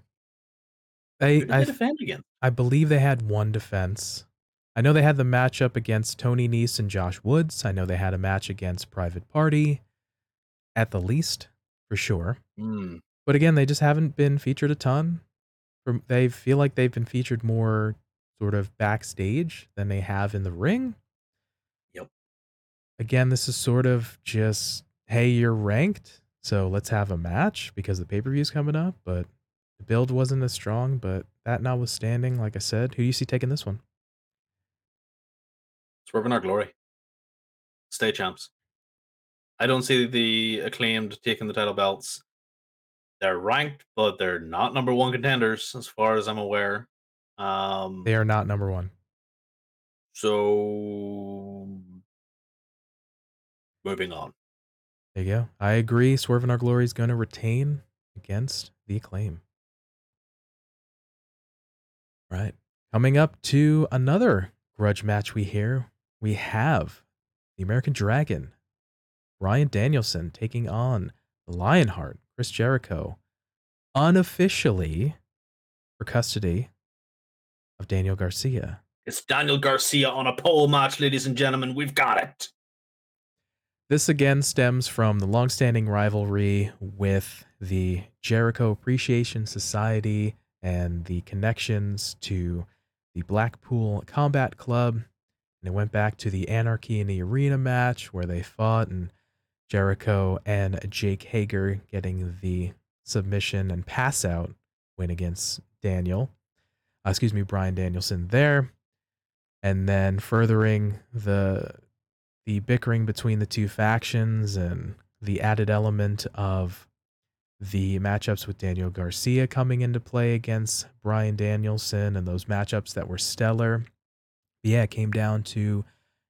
They, I, they defend again? I believe they had one defense. I know they had the matchup against Tony Nese and Josh Woods. I know they had a match against Private Party, at the least, for sure. Hmm. But again, they just haven't been featured a ton. From they feel like they've been featured more sort of backstage than they have in the ring. Yep. Again, this is sort of just hey, you're ranked, so let's have a match because the pay per view's coming up. But the build wasn't as strong. But that notwithstanding, like I said, who do you see taking this one? Swerve in Our Glory. Stay champs. I don't see the acclaimed taking the title belts. They're ranked, but they're not number one contenders as far as I'm aware. Um, They are not number one. so moving on. There you go. I agree. Swerve in Our Glory is going to retain against the acclaim. Right. Coming up to another grudge match we hear, we have the American Dragon, Bryan Danielson taking on Lionheart, Chris Jericho, unofficially for custody of Daniel Garcia. It's Daniel Garcia on a pole match, ladies and gentlemen. We've got it. This again stems from the longstanding rivalry with the Jericho Appreciation Society and the connections to the Blackpool Combat Club. And it went back to the Anarchy in the Arena match where they fought, and Jericho and Jake Hager getting the submission and pass out win against Daniel. Uh, excuse me, Bryan Danielson there. And then furthering the the bickering between the two factions and the added element of the matchups with Daniel Garcia coming into play against Bryan Danielson and those matchups that were stellar. But yeah, it came down to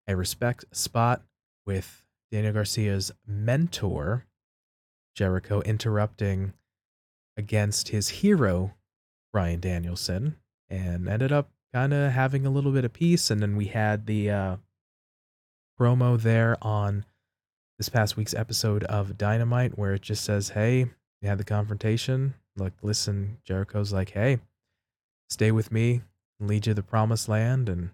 a respect spot with Daniel Garcia's mentor, Jericho, interrupting against his hero, Brian Danielson, and ended up kind of having a little bit of peace. And then we had the uh, promo there on this past week's episode of Dynamite where it just says, Hey, you had the confrontation. Like, listen, Jericho's like, Hey, stay with me and lead you to the promised land. And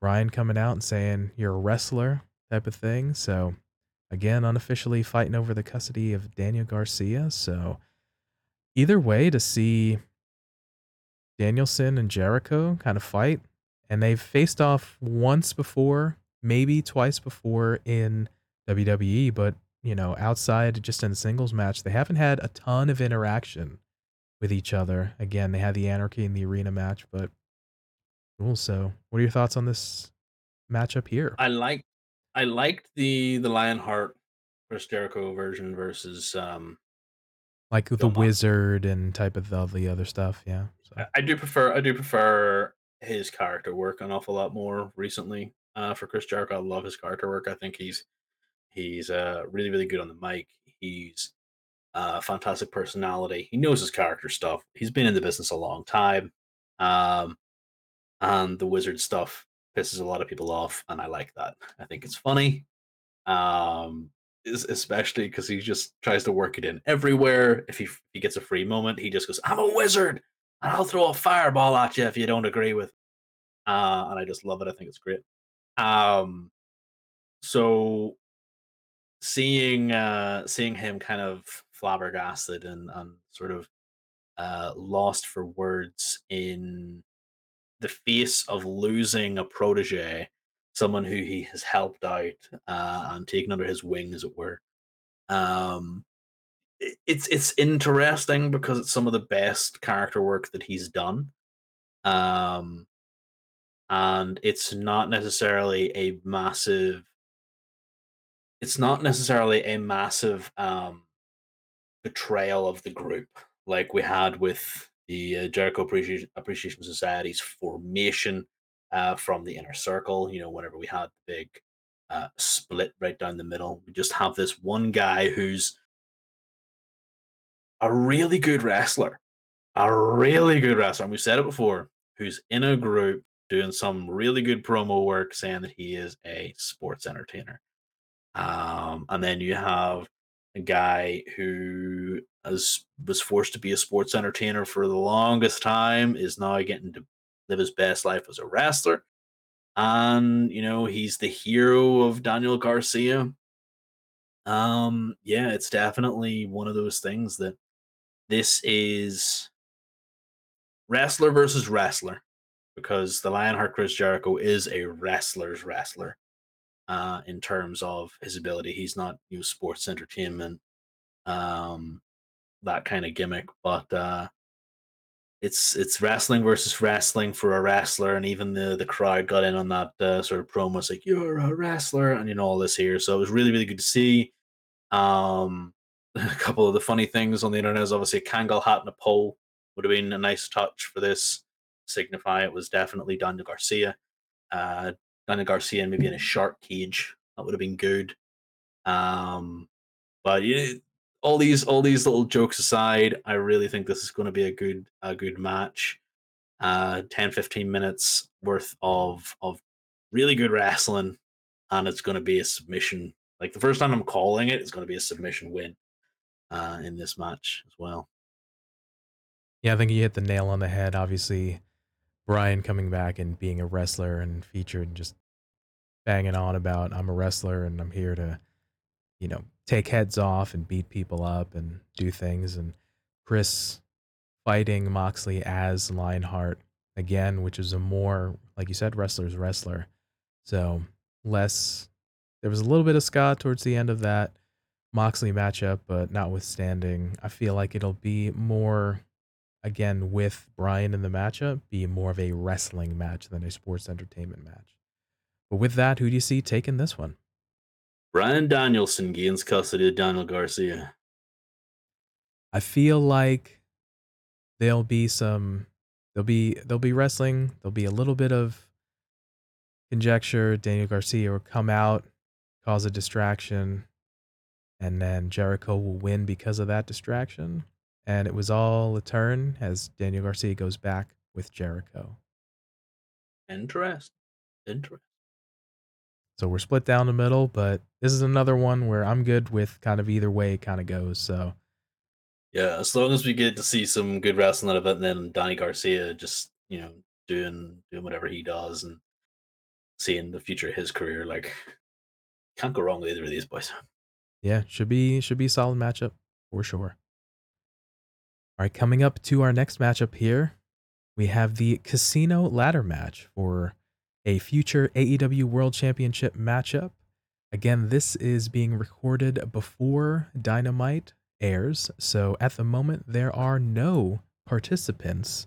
Bryan coming out and saying, You're a wrestler type of thing. So, again, unofficially fighting over the custody of Daniel Garcia. So, either way, to see Danielson and Jericho kind of fight, and they've faced off once before maybe twice before in WWE, but you know, outside just in a singles match, they haven't had a ton of interaction with each other. Again, they had the Anarchy in the arena match, but cool. So, what are your thoughts on this matchup here? I like I liked the the Lionheart Chris Jericho version versus um like the wizard and type of all the other stuff. Yeah. So, I- do prefer I do prefer his character work an awful lot more recently. Uh, for Chris Jericho, I love his character work. I think he's he's uh, really really good on the mic. He's uh, a fantastic personality. He knows his character stuff. He's been in the business a long time, um, and the wizard stuff pisses a lot of people off, and I like that. I think it's funny, um, especially because he just tries to work it in everywhere. If he if he gets a free moment, he just goes, "I'm a wizard." and I'll throw a fireball at you if you don't agree with. Uh, and I just love it. I think it's great. Um, so seeing uh seeing him kind of flabbergasted and, and sort of uh lost for words in the face of losing a protege, someone who he has helped out uh, and taken under his wing, as it were. Um, it's it's interesting because it's some of the best character work that he's done. Um, and it's not necessarily a massive. It's not necessarily a massive um, betrayal of the group like we had with the uh, Jericho Appreciation, Society's formation uh, from the inner circle. You know, whenever we had the big uh, split right down the middle, we just have this one guy who's a really good wrestler, a really good wrestler. And we've said it before, who's in a group doing some really good promo work saying that he is a sports entertainer. Um, and then you have a guy who as was forced to be a sports entertainer for the longest time, is now getting to live his best life as a wrestler. And, you know, he's the hero of Daniel Garcia. Um, yeah, it's definitely one of those things that this is wrestler versus wrestler because the Lionheart Chris Jericho is a wrestler's wrestler uh, in terms of his ability. He's not you know, sports entertainment um, that kind of gimmick, but uh, it's it's wrestling versus wrestling for a wrestler, and even the the crowd got in on that uh, sort of promo. It's like you're a wrestler, and you know all this here. So it was really really good to see. Um, a couple of the funny things on the internet is obviously a Kangol hat and a pole would have been a nice touch for this. Signify it was definitely Daniel Garcia. Uh, Daniel Garcia maybe in a shark cage that would have been good. Um, but all these all these little jokes aside, I really think this is going to be a good a good match. Uh 10 15 minutes worth of of really good wrestling and it's going to be a submission. Like the first time I'm calling it, it's going to be a submission win uh in this match as well. Yeah, I think you hit the nail on the head. Obviously, Bryan coming back and being a wrestler and featured and just banging on about I'm a wrestler and I'm here to, you know, take heads off and beat people up and do things. And Chris fighting Moxley as Lionheart again, which is a more, like you said, wrestler's wrestler. So less, there was a little bit of Scott towards the end of that Moxley matchup, but notwithstanding, I feel like it'll be more, again, with Bryan in the matchup, be more of a wrestling match than a sports entertainment match. But with that, who do you see taking this one? Bryan Danielson gains custody of Daniel Garcia. I feel like there'll be some there'll be there'll be wrestling, there'll be a little bit of conjecture. Daniel Garcia will come out, cause a distraction, and then Jericho will win because of that distraction. And it was all a turn as Daniel Garcia goes back with Jericho. Interesting. Interesting. So we're split down the middle, but this is another one where I'm good with kind of either way it kind of goes. So yeah, as long as we get to see some good wrestling out of it, and then Donnie Garcia just you know doing doing whatever he does and seeing the future of his career, like can't go wrong with either of these boys. Yeah, should be should be a solid matchup for sure. All right, coming up to our next matchup here, we have the Casino Ladder match for a future AEW World Championship matchup. Again, this is being recorded before Dynamite airs, so at the moment there are no participants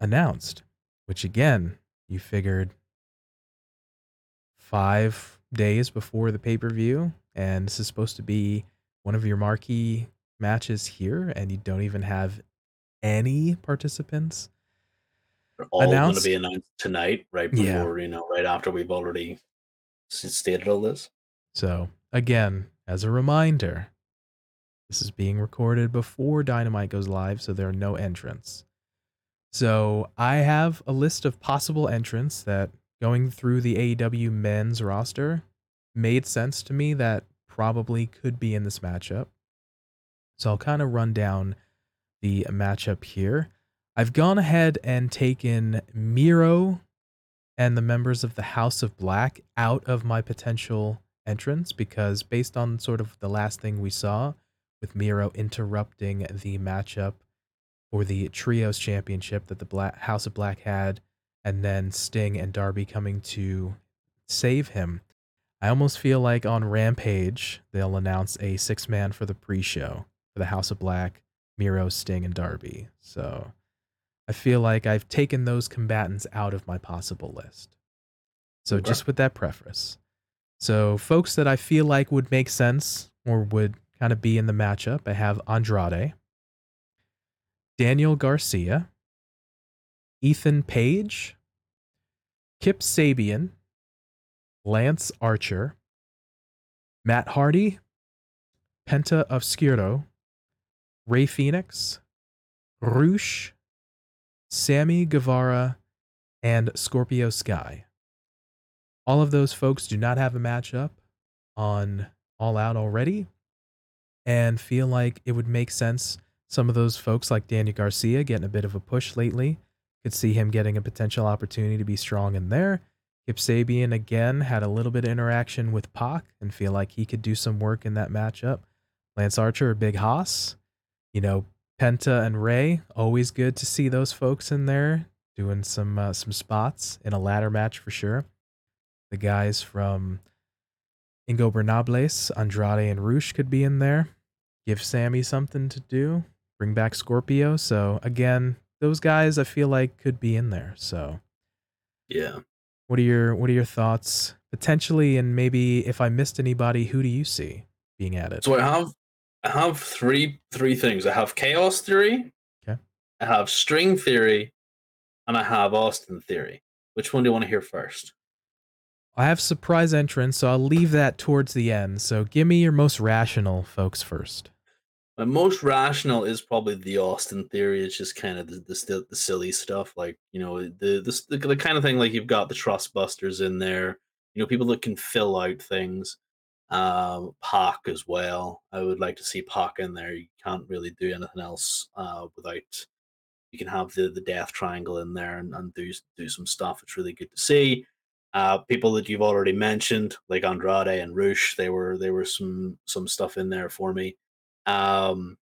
announced, which again, you figured five days before the pay per view, and this is supposed to be one of your marquee matches here, and you don't even have any participants They're all going to be announced tonight, right before yeah. you know, right after we've already stated all this. So again, as a reminder, this is being recorded before Dynamite goes live, so there are no entrants. So I have a list of possible entrants that going through the AEW men's roster made sense to me that probably could be in this matchup. So I'll kind of run down the matchup here. I've gone ahead and taken Miro and the members of the House of Black out of my potential entrance because based on sort of the last thing we saw with Miro interrupting the matchup for the Trios Championship that the Black, House of Black had, and then Sting and Darby coming to save him. I almost feel like on Rampage, they'll announce a six man for the pre show for the House of Black, Miro, Sting, and Darby. So I feel like I've taken those combatants out of my possible list. So Okay. just with that preface. So folks that I feel like would make sense or would kind of be in the matchup, I have Andrade, Daniel Garcia, Ethan Page, Kip Sabian, Lance Archer, Matt Hardy, Penta Obscuro, Rey Fénix, Roosh, Sammy Guevara, and Scorpio Sky. All of those folks do not have a matchup on All Out already and feel like it would make sense. Some of those folks, like Daniel Garcia, getting a bit of a push lately, could see him getting a potential opportunity to be strong in there. Kip Sabian again had a little bit of interaction with Pac and feel like he could do some work in that matchup. Lance Archer, Big Haas, you know, Penta and Rey, always good to see those folks in there doing some uh, some spots in a ladder match for sure. The guys from Ingo Ingobernables, Andrade and Roosh could be in there. Give Sammy something to do. Bring back Scorpio. So again, those guys I feel like could be in there. So Yeah. what are your what are your thoughts potentially and maybe if I missed anybody, who do you see being added? So I have I have three three things. I have chaos theory. Okay. I have string theory, and I have Austin theory. Which one do you want to hear first? I have surprise entrance, so I'll leave that towards the end. So give me your most rational folks first. My most rational is probably the Austin theory. It's just kind of the the, the silly stuff, like you know the, the the the kind of thing like you've got the Trust Busters in there. You know, people that can fill out things. Um, Pac as well. I would like to see Pac in there. You can't really do anything else uh, without. You can have the the Death Triangle in there and, and do do some stuff. It's really good to see. Uh, people that you've already mentioned, like Andrade and Roosh, they were they were some some stuff in there for me. Um,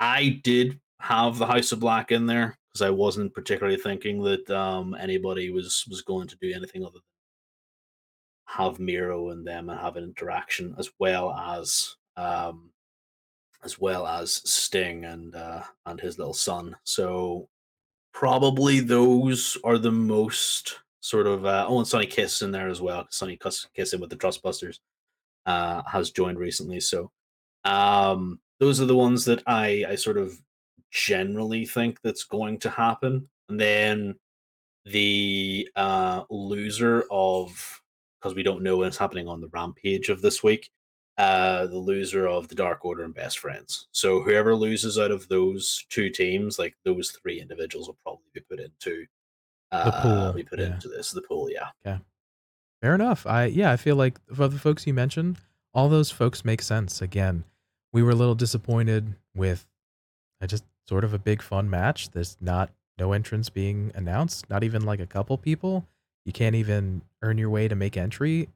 I did have the House of Black in there because I wasn't particularly thinking that um, anybody was was going to do anything other than have Miro and them and have an interaction, as well as um, as well as Sting and uh, and his little son. So probably those are the most sort of. Uh, oh, and Sonny Kiss in there as well. Sonny Kiss, Kiss in with the Trustbusters uh, has joined recently. So um, those are the ones that I I sort of generally think that's going to happen, and then the uh, loser of because we don't know what's happening on the rampage of this week. Uh, the loser of the Dark Order and Best Friends. So whoever loses out of those two teams, like those three individuals, will probably be put into uh, pool, Be put yeah. into this the pool. Yeah. Fair enough. I yeah, I feel like for the folks you mentioned, all those folks make sense. Again, we were a little disappointed with I just sort of a big fun match. There's not no entrance being announced, not even like a couple people. You can't even earn your way to make entry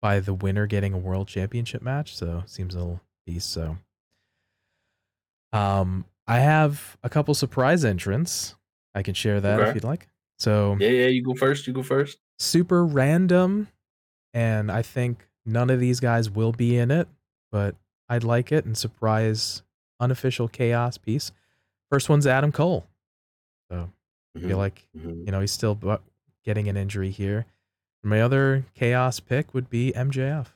by the winner getting a world championship match. So seems a little piece. So um I have a couple surprise entrants. I can share that Okay. if you'd like. So Yeah, yeah. You go first. You go first. super random and I think none of these guys will be in it, but I'd like it and surprise unofficial chaos piece. First one's Adam Cole. So I feel Mhm, like, mhm. you know, he's still getting an injury here. My other chaos pick would be MJF.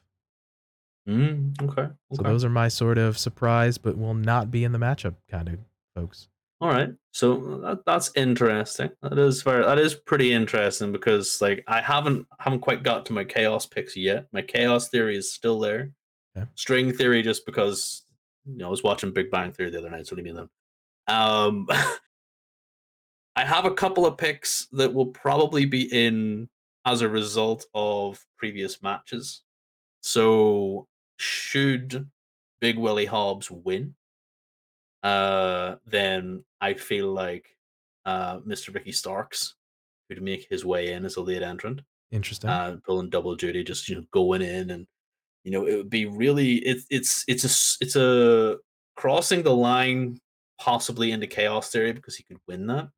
Mm, okay. So those are my sort of surprise, but will not be in the matchup kind of folks. All right, so that, that's interesting. That is very, that is pretty interesting because like I haven't haven't quite got to my chaos picks yet. My chaos theory is still there. Okay. String theory, just because you know I was watching Big Bang Theory the other night. So what do you mean then? Um, I have a couple of picks that will probably be in as a result of previous matches. So should Big Willie Hobbs win, uh, then I feel like uh, Mr. Ricky Starks could make his way in as a late entrant, Interesting. uh, pulling double duty, just you know going in and you know, it would be really it's it's it's a it's a crossing the line possibly into chaos theory because he could win that,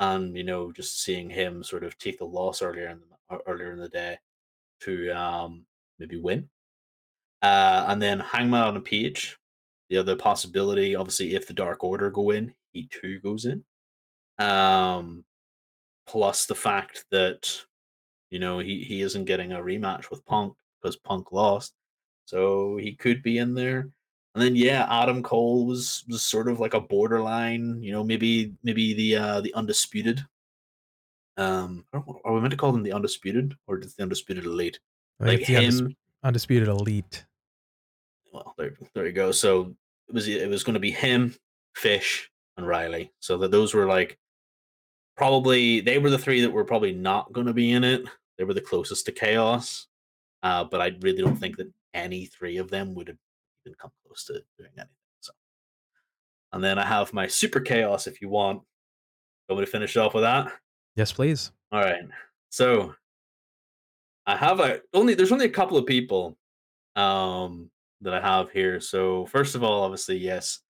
and you know, just seeing him sort of take the loss earlier in the earlier in the day to um maybe win, uh, and then Hangman on a page. The other possibility, obviously, if the Dark Order go in, he too goes in. Um, plus the fact that you know he he isn't getting a rematch with Punk because Punk lost, so he could be in there. And then yeah, Adam Cole was was sort of like a borderline, you know, maybe maybe the uh the undisputed. Um, are we meant to call them the undisputed or the undisputed elite? Like him, undis- undisputed elite. Well, there, there you go. So it was it was going to be him, Fish, and Riley. So that those were like probably they were the three that were probably not going to be in it. They were the closest to chaos. Uh, but I really don't think that any three of them would have come close to doing anything. So, and then I have my super chaos. If you want, want me to finish off with that? Yes, please. All right. So I have a only there's only a couple of people um that I have here. So first of all, obviously, yes,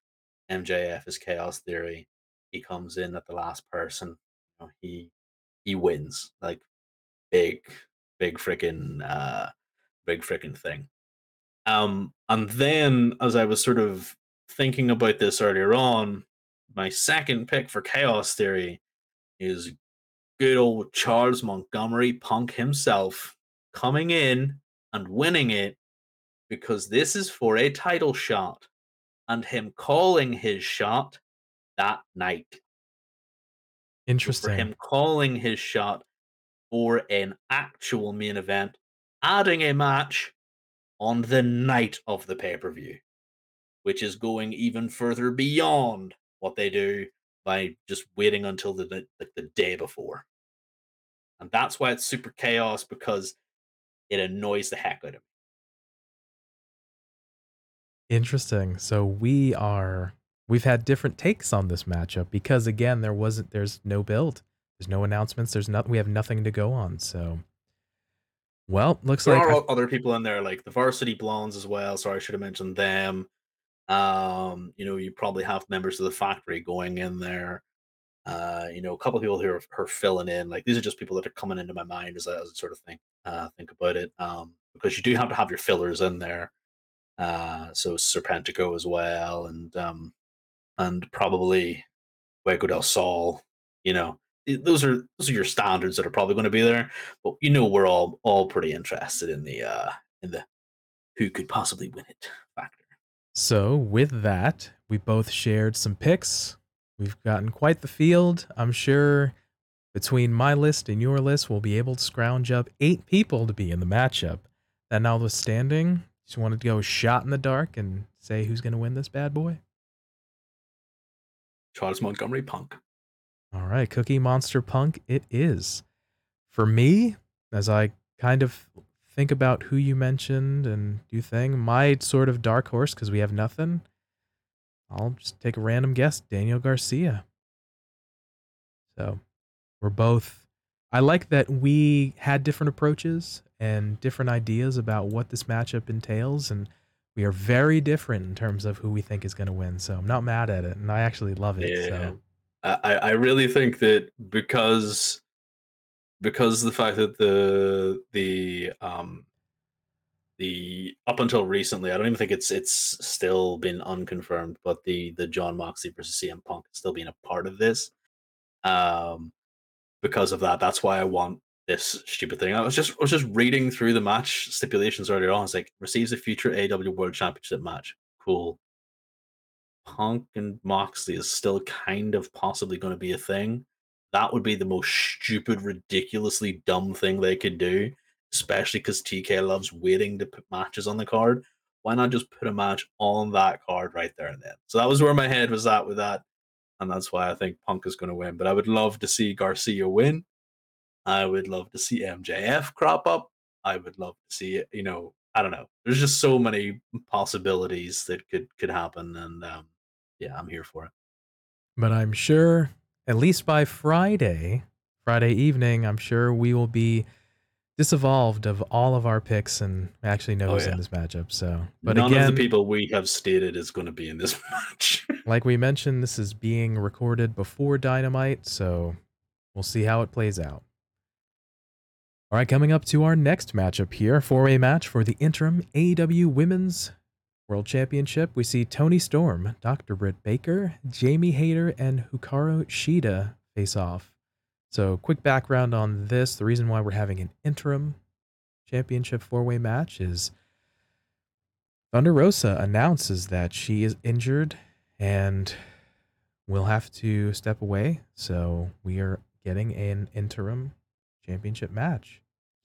MJF is chaos theory. He comes in at the last person. You know, he he wins like big big freaking uh big freaking thing. Um, and then as I was sort of thinking about this earlier on, my second pick for Chaos Theory is good old Charles Montgomery Punk himself coming in and winning it because this is for a title shot and him calling his shot that night. Interesting. So for him calling his shot for an actual main event adding a match on the night of the pay per view, which is going even further beyond what they do by just waiting until the like the day before. And that's why it's super chaos because it annoys the heck out of me. Interesting. So we are we've had different takes on this matchup because again there wasn't there's no build. There's no announcements, there's not we have nothing to go on. So well, looks there like are I, other people in there, like the Varsity Blondes as well. So I should have mentioned them. Um, you know, you probably have members of the factory going in there. Uh, you know, a couple of people who are, are, filling in. Like these are just people that are coming into my mind as a, as a sort of thing. Uh, think about it, um, because you do have to have your fillers in there. Uh, so Serpentico as well, and um, and probably Fuego del Sol. You know, those are those are your standards that are probably going to be there. But you know, we're all all pretty interested in the uh in the who could possibly win it factor. So with that, we both shared some picks. We've gotten quite the field. I'm sure between my list and your list, we'll be able to scrounge up eight people to be in the matchup. That notwithstanding, just wanted to go shot in the dark and say who's going to win this bad boy. Charles Montgomery Punk. All right, Cookie Monster Punk, it is. For me, as I kind of think about who you mentioned and do thing, my sort of dark horse, because we have nothing, I'll just take a random guess Daniel Garcia. So we're both. I like that we had different approaches and different ideas about what this matchup entails, and we are very different in terms of who we think is going to win. So I'm not mad at it, and I actually love it. Yeah. So I, I really think that because because the fact that the the um the up until recently, I don't even think it's it's still been unconfirmed, but the the Jon Moxley versus CM Punk still being a part of this. Um, because of that, that's why I want this stupid thing. I was just I was just reading through the match stipulations earlier on. It's like receives a future AEW World Championship match. Cool. Punk and Moxley is still kind of possibly going to be a thing, that would be the most stupid, ridiculously dumb thing they could do, especially because TK loves waiting to put matches on the card. Why not just put a match on that card right there and then? So that was where my head was at with that. And that's why I think Punk is going to win. But I would love to see Garcia win. I would love to see MJF crop up. I would love to see you know, I don't know. There's just so many possibilities that could could happen and um yeah, I'm here for it. But I'm sure, at least by Friday, Friday evening, I'm sure we will be disevolved of all of our picks and actually knows Oh, who's yeah. in this matchup. So, but None again, of the people we have stated is going to be in this match. like we mentioned, this is being recorded before Dynamite, so we'll see how it plays out. All right, coming up to our next matchup here, four-way match for the interim AEW Women's World Championship. We see Toni Storm, Dr. Britt Baker, Jamie Hayter, and Hikaru Shida face off. So, quick background on this: the reason why we're having an interim championship four-way match is Thunder Rosa announces that she is injured and will have to step away. So we are getting an interim championship match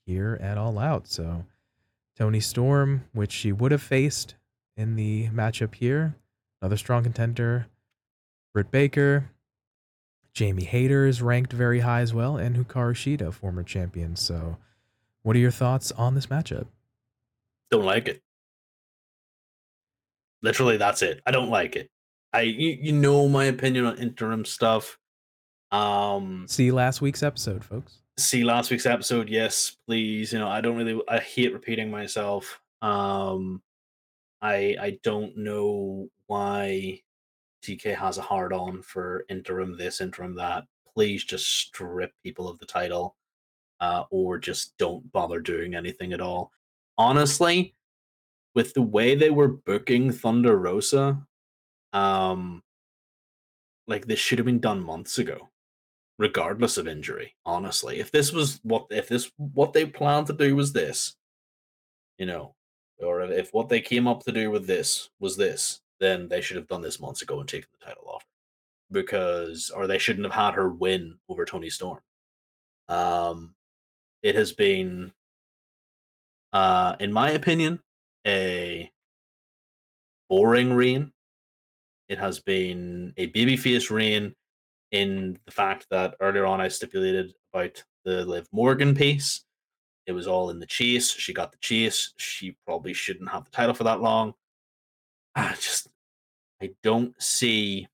here at All Out. So Toni Storm, which she would have faced in the matchup here, another strong contender. Britt Baker, Jamie Hayter is ranked very high as well, and Hikaru Shida, former champion. So, what are your thoughts on this matchup? don't like it. Literally, that's it. I don't like it. I you, you know my opinion on interim stuff. Um, See last week's episode, folks. see last week's episode. Yes, please. You know, I don't really. I hate repeating myself. Um, I I don't know why TK has a hard on for interim this, interim that. Please just strip people of the title, uh, or just don't bother doing anything at all. Honestly, with the way they were booking Thunder Rosa, um, like this should have been done months ago, regardless of injury. Honestly, if this was what if this what they planned to do was this, you know, or if what they came up to do with this was this, then they should have done this months ago and taken the title off her. Because or they shouldn't have had her win over Toni Storm. Um it has been uh in my opinion a boring reign. It has been a babyface reign in the fact that earlier on I stipulated about the Liv Morgan piece. It was all in the chase. She got the chase. She probably shouldn't have the title for that long. I just I don't see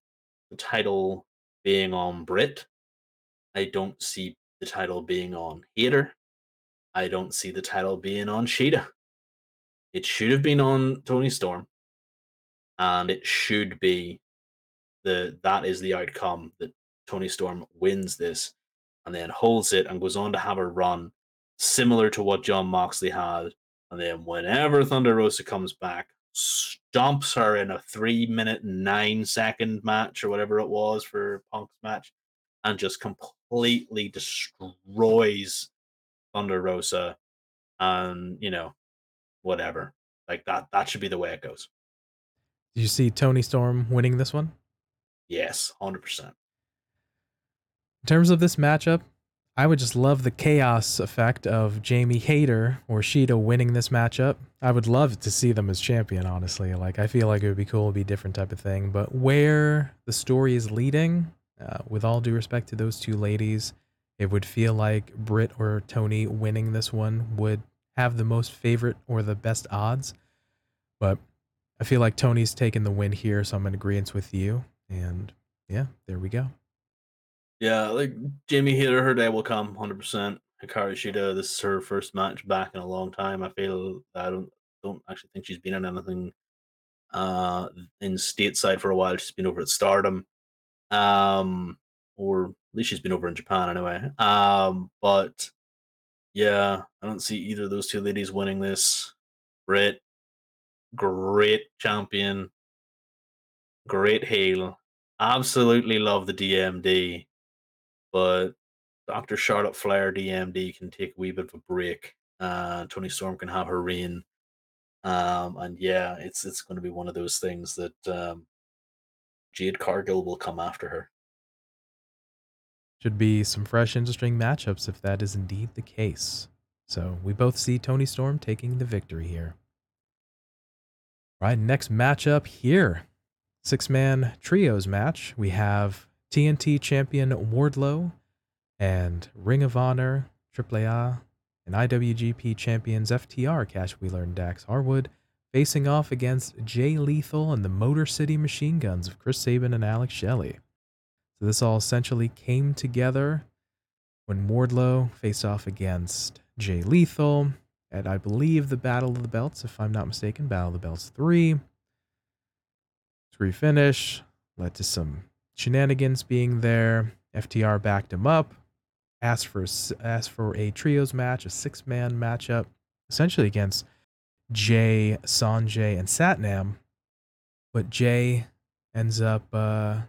the title being on Britt. I don't see the title being on Hayter. I don't see the title being on Shida. It should have been on Toni Storm. And it should be the that is the outcome that Toni Storm wins this and then holds it and goes on to have a run similar to what Jon Moxley had. And then whenever Thunder Rosa comes back, stomps her in a three minute nine second match or whatever it was for Punk's match, and just completely destroys Thunder Rosa. And you know, whatever. Like that that should be the way it goes. Did you see Toni Storm winning this one? Yes, hundred percent. In terms of this matchup, I would just love the chaos effect of Jamie Hayter or Shida winning this matchup. I would love to see them as champion, honestly. Like I feel like it would be cool, it'd be a different type of thing. But where the story is leading, uh, with all due respect to those two ladies, it would feel like Britt or Toni winning this one would have the most favorite or the best odds. But I feel like Toni's taking the win here, so I'm in agreement with you. And yeah, there we go. Yeah, like Jamie Hayter, her day will come, hundred percent. Hikaru Shida, this is her first match back in a long time. I feel I don't don't actually think she's been in anything uh in stateside for a while. She's been over at Stardom. Um or at least she's been over in Japan anyway. Um but yeah, I don't see either of those two ladies winning this. Britt, great champion, great heel. Absolutely love the DMD but Dr. Charlotte Flair DMD can take a wee bit of a break. Uh, Toni Storm can have her reign. Um, and yeah, it's it's going to be one of those things that um, Jade Cargill will come after her. Should be some fresh, interesting matchups if that is indeed the case. So we both see Toni Storm taking the victory here. Right, next matchup here. Six man trios match. We have TNT champion Wardlow and Ring of Honor, AAA, and IWGP champions FTR, Cash Wheeler and Dax Harwood, facing off against Jay Lethal and the Motor City Machine Guns of Chris Sabin and Alex Shelley. So this all essentially came together when Wardlow faced off against Jay Lethal at, I believe, the Battle of the Belts, if I'm not mistaken, Battle of the Belts 3. Three finish led to some shenanigans being there. FTR backed him up, asked for asked for a trios match, a six man matchup, essentially against Jay, Sonjay, and Satnam. But Jay ends up uh,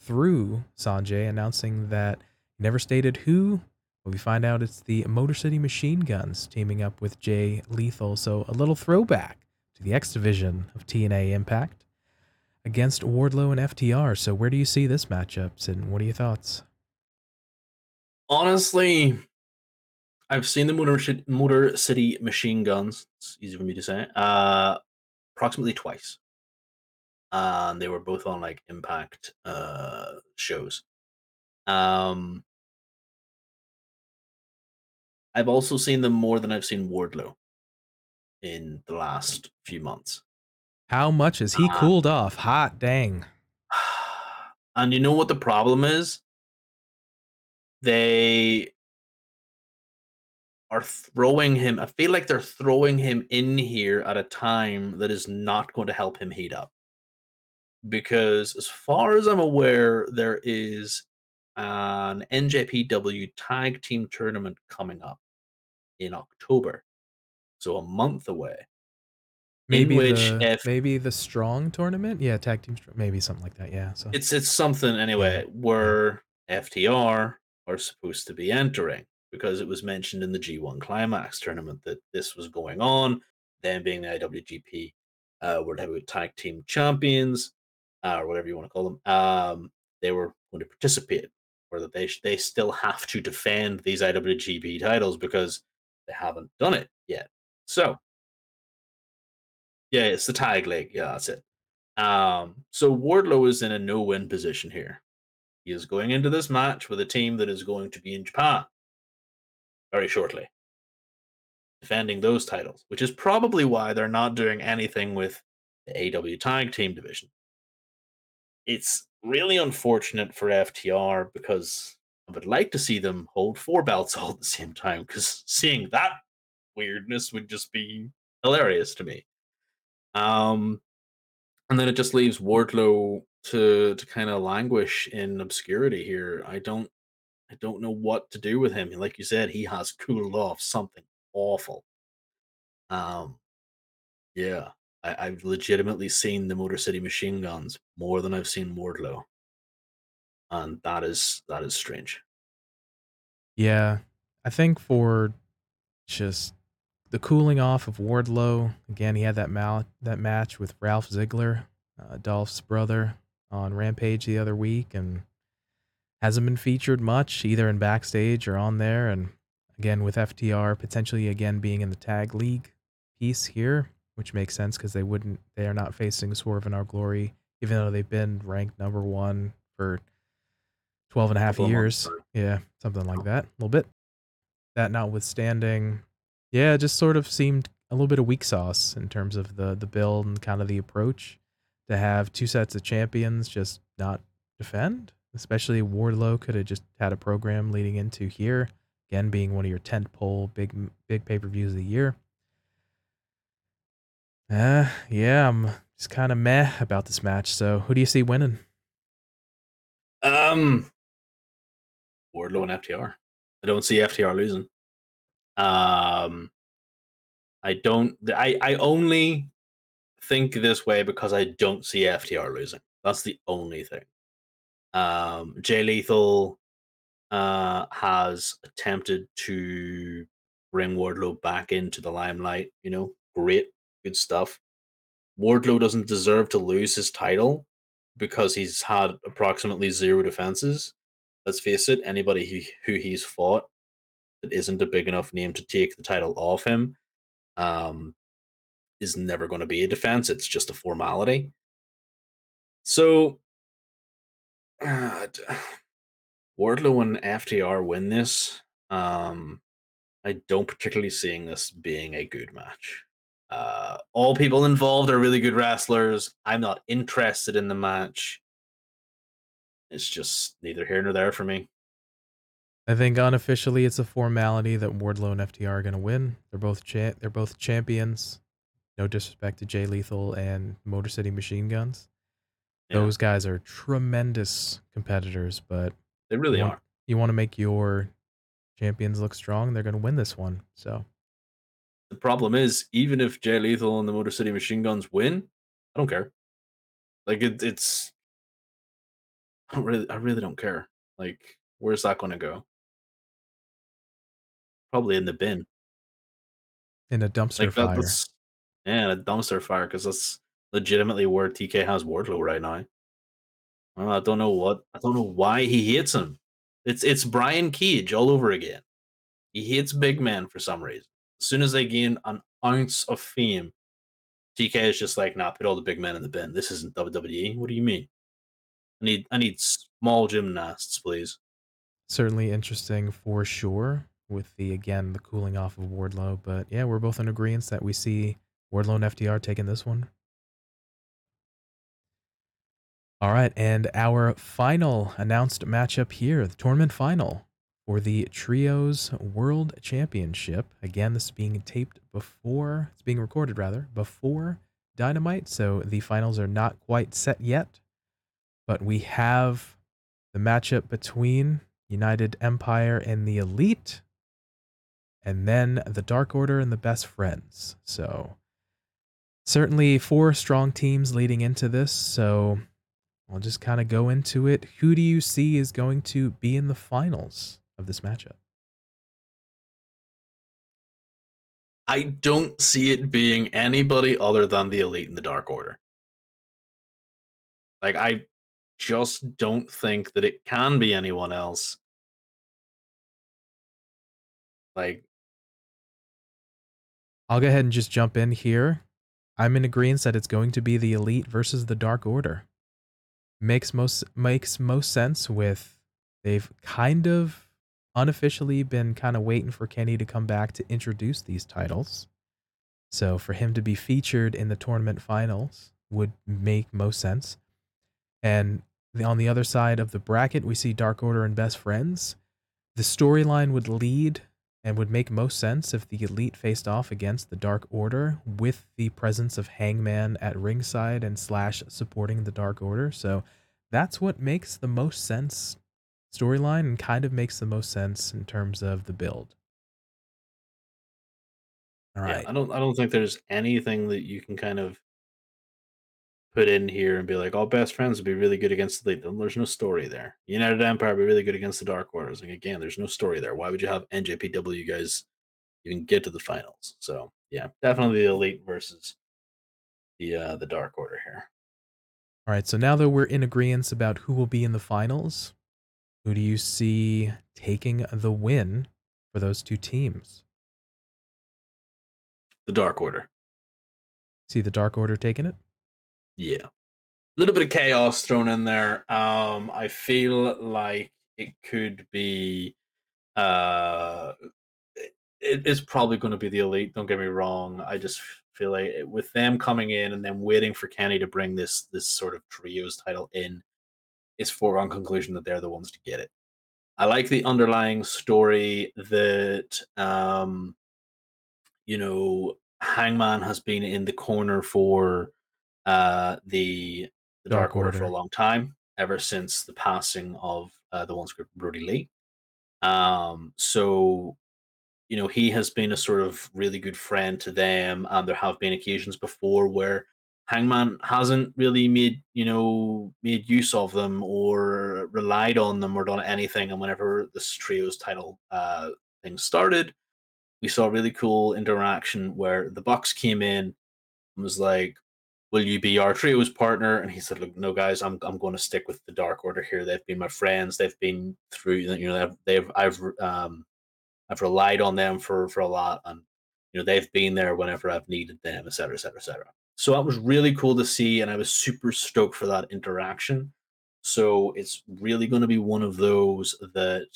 through Sonjay announcing that never stated who. But we find out it's the Motor City Machine Guns teaming up with Jay Lethal. So a little throwback to the X division of TNA Impact against Wardlow and FTR. So where do you see this matchup, and what are your thoughts? Honestly, I've seen the Motor, Motor City Machine Guns. It's easy for me to say. Uh, approximately twice. And they were both on like Impact uh shows. Um, I've also seen them more than I've seen Wardlow in the last few months. How much has he uh, cooled off? Hot dang. And you know what the problem is? They are throwing him. I feel like they're throwing him in here at a time that is not going to help him heat up. Because as far as I'm aware, there is an NJPW tag team tournament coming up in October. So a month away. Maybe which the, if, maybe the strong tournament, yeah, tag team, maybe something like that, yeah. So it's it's something anyway where FTR are supposed to be entering because it was mentioned in the G1 Climax tournament that this was going on. Them being the IWGP uh, World Heavyweight Tag Team Champions, uh, or whatever you want to call them, um, they were going to participate, or that they they still have to defend these IWGP titles because they haven't done it yet. So, yeah, it's the tag league. Yeah, that's it. Um, so Wardlow is in a no-win position here. He is going into this match with a team that is going to be in Japan very shortly, defending those titles, which is probably why they're not doing anything with the AEW Tag Team division. It's really unfortunate for FTR because I would like to see them hold four belts all at the same time because seeing that weirdness would just be hilarious to me. Um, and then it just leaves Wardlow to to kind of languish in obscurity here. I don't I don't know what to do with him. Like you said, he has cooled off something awful. Um, yeah, I, have legitimately seen the Motor City Machine Guns more than I've seen Wardlow, and that is that is strange. Yeah, I think for just the cooling off of Wardlow again, he had that mal- that match with Ralph Ziggler, uh, Dolph's brother, on Rampage the other week, and hasn't been featured much either in backstage or on there. And again, with FTR potentially again being in the tag league piece here, which makes sense because they wouldn't, they are not facing Swerve in Our Glory, even though they've been ranked number one for 12 and a half years. Yeah, something like that, a little bit. That notwithstanding, yeah, it just sort of seemed a little bit of weak sauce in terms of the the build and kind of the approach to have two sets of champions just not defend especially Wardlow could have just had a program leading into here. Again, being one of your tent pole big big pay per views of the year. Uh, yeah, I'm just kind of meh about this match. So, who do you see winning? Um, Wardlow and FTR. I don't see FTR losing. Um, I don't. I I only think this way because I don't see FTR losing. That's the only thing. Um, Jay Lethal uh, has attempted to bring Wardlow back into the limelight. You know, great, good stuff. Wardlow doesn't deserve to lose his title because he's had approximately zero defenses. Let's face it, anybody who, who he's fought that isn't a big enough name to take the title off him um, is never going to be a defense. It's just a formality. So uh, Wardlow and FTR win this. Um, I don't particularly seeing this being a good match. Uh, all people involved are really good wrestlers. I'm not interested in the match. It's just neither here nor there for me. I think unofficially it's a formality that Wardlow and FTR are going to win. They're both cha- they're both champions. No disrespect to Jay Lethal and Motor City Machine Guns. Yeah. Those guys are tremendous competitors, but They really you are. want, you want to make your champions look strong, they're going to win this one. So, The problem is, even if Jay Lethal and the Motor City Machine Guns win, I don't care. Like it, it's, I don't really, I really don't care. Like, where's that going to go? Probably in the bin. in a dumpster Like that, fire. that's yeah, a dumpster fire because that's legitimately where TK has Wardlow right now. Well, I don't know what, I don't know why he hates him. It's it's Brian Cage all over again. He hates big men for some reason. As soon as they gain an ounce of fame, TK is just like, nah, put all the big men in the bin. This isn't WWE. What do you mean? I need I need small gymnasts, please. Certainly interesting for sure with the again the cooling off of Wardlow, but yeah, we're both in agreement that we see Wardlow and FTR taking this one. All right, and our final announced matchup here, the tournament final for the Trios World Championship. Again, this is being taped before, it's being recorded rather, before Dynamite, so the finals are not quite set yet. But we have the matchup between United Empire and the Elite, and then the Dark Order and the Best Friends. So, certainly four strong teams leading into this. So, I'll just kind of go into it. Who do you see is going to be in the finals of this matchup? I don't see it being anybody other than the elite in the Dark Order. Like I just don't think that it can be anyone else. Like I'll go ahead and just jump in here. I'm in agreement that it's going to be the Elite versus the Dark Order. Makes most makes most sense with they've kind of unofficially been kind of waiting for Kenny to come back to introduce these titles. So for him to be featured in the tournament finals would make most sense. And on the other side of the bracket, we see Dark Order and Best Friends. The storyline would lead and would make most sense if the Elite faced off against the Dark Order with the presence of Hangman at ringside and Slash supporting the Dark Order. So that's what makes the most sense storyline and kind of makes the most sense in terms of the build. All yeah, right. I don't I don't think there's anything that you can kind of put in here and be like, all best friends would be really good against the elite. There's no story there. United Empire would be really good against the Dark Orders. Like again, there's no story there. Why would you have NJPW guys even get to the finals? So yeah, definitely the elite versus the uh the Dark Order here. All right. So now that we're in agreement about who will be in the finals, who do you see taking the win for those two teams? The Dark Order. See the Dark Order taking it? Yeah. A little bit of chaos thrown in there. Um, I feel like it could be uh it is probably going to be the elite, don't get me wrong. I just feel like it- with them coming in and then waiting for Kenny to bring this this sort of trios title in, it's foregone conclusion that they're the ones to get it. I like the underlying story that um you know Hangman has been in the corner for uh the the Dark Dark, Order. for a long time, ever since the passing of uh, the one script Brodie Lee. Um, so you know he has been a sort of really good friend to them, and there have been occasions before where Hangman hasn't really made you know made use of them or relied on them or done anything. And whenever this trios title uh, thing started, we saw a really cool interaction where the Bucks came in and was like, "Will you be our trios partner?" And he said, "Look, no, guys, I'm I'm going to stick with the Dark Order here. They've been my friends. They've been through, you know, they've, they've I've um I've relied on them for for a lot, and you know they've been there whenever I've needed them, et cetera, et cetera, et cetera. So that was really cool to see, and I was super stoked for that interaction. So it's really going to be one of those that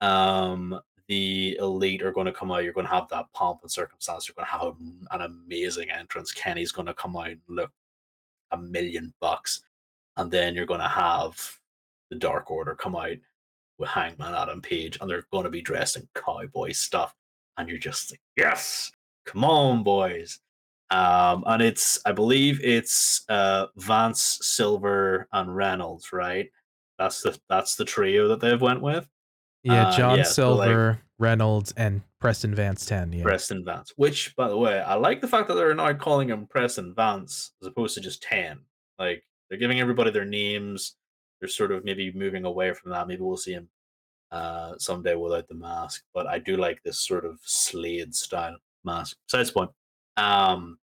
um the elite are going to come out. You're going to have that pomp and circumstance. You're going to have an amazing entrance. Kenny's going to come out and look a million bucks, and then you're going to have the Dark Order come out with Hangman Adam Page, and they're going to be dressed in cowboy stuff, and you're just like, yes, come on, boys. Um, and it's, I believe it's uh, Vance, Silver, and Reynolds, right? That's the that's the trio that they've went with. Yeah, Uh, John yeah, so, like- Silver, Reynolds, and Preston Vance 10. Yeah. Preston Vance. Which, by the way, I like the fact that they're now calling him Preston Vance as opposed to just Ten. Like they're giving everybody their names. They're sort of maybe moving away from that. Maybe we'll see him uh, someday without the mask. But I do like this sort of Slade style mask. Besides the point. Um,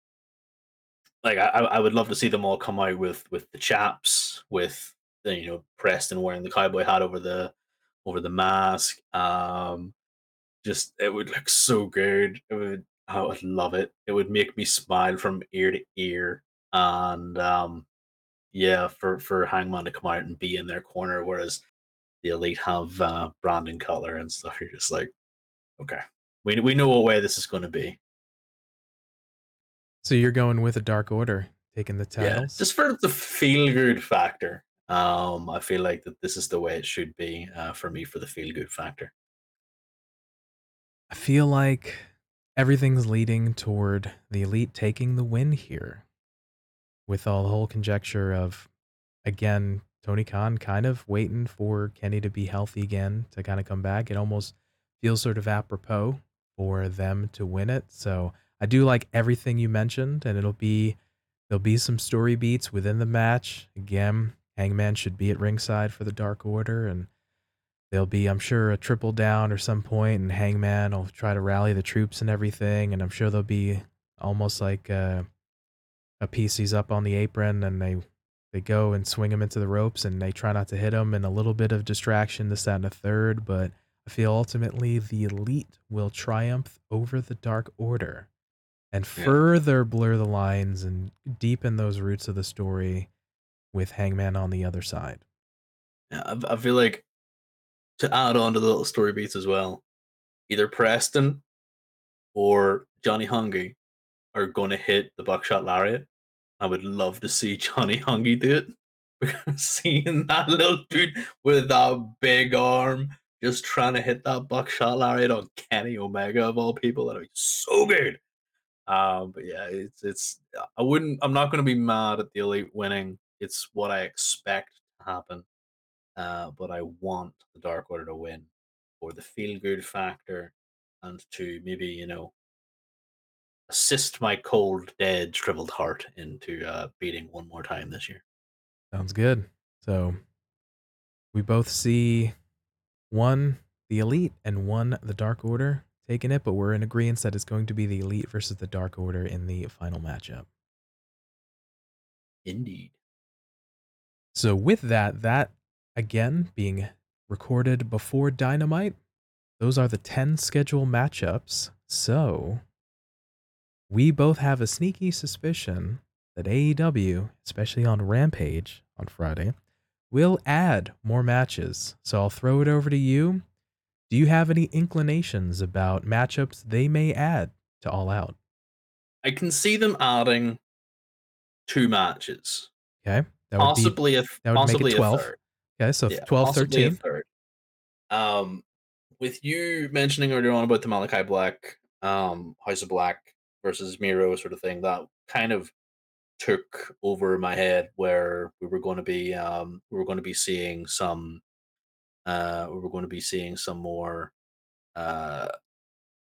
like I, I would love to see them all come out with with the chaps, with the, you know Preston wearing the cowboy hat over the over the mask. Um, just it would look so good. It would I would love it. It would make me smile from ear to ear. And um yeah, for for Hangman to come out and be in their corner, whereas the elite have uh Brandon Cutler and stuff, you're just like, okay. We we know what way this is gonna be. So you're going with a Dark Order, taking the titles? Yeah. Just for the feel good factor. Um, I feel like that this is the way it should be uh, for me for the feel good factor. I feel like everything's leading toward the elite taking the win here. With all the whole conjecture of, again, Tony Khan kind of waiting for Kenny to be healthy again to kind of come back. It almost feels sort of apropos for them to win it. So I do like everything you mentioned, and it'll be there'll be some story beats within the match. Again, Hangman should be at ringside for the Dark Order, and there'll be, I'm sure, a triple down or some point, and Hangman will try to rally the troops and everything, and I'm sure there'll be almost like uh, a piece he's up on the apron, and they they go and swing him into the ropes, and they try not to hit him, and a little bit of distraction, this, that, and a third, but I feel ultimately the elite will triumph over the Dark Order and Yeah. further blur the lines and deepen those roots of the story with Hangman on the other side. I, feel like to add on to the little story beats as well, either Preston or Johnny Hungee are going to hit the buckshot lariat. I would love to see Johnny Hungee do it. Because seeing that little dude with that big arm just trying to hit that buckshot lariat on Kenny Omega of all people, that'd be so good. Um, but yeah, it's it's I wouldn't I'm not gonna be mad at the elite winning. It's what I expect to happen. Uh, but I want the Dark Order to win for the feel good factor and to maybe, you know, assist my cold, dead, shriveled heart into uh, beating one more time this year. Sounds good. So we both see one the elite and one the dark order taking it, but we're in agreement that it's going to be the elite versus the dark order in the final matchup. Indeed. So with that, that again being recorded before Dynamite, those are the 10 schedule matchups. So we both have a sneaky suspicion that AEW, especially on Rampage on Friday, will add more matches. So I'll throw it over to you. Do you have any inclinations about matchups they may add to All Out? I can see them adding two matches. Okay. That would be possibly a that would make it possibly 12. a third. okay, so Yeah, 12 13. Um, with you mentioning earlier on about the Malakai Black, um, House of Black versus Miro sort of thing, that kind of took over my head where we were going to be, um, we were going to be seeing some, uh, we were going to be seeing some more, uh,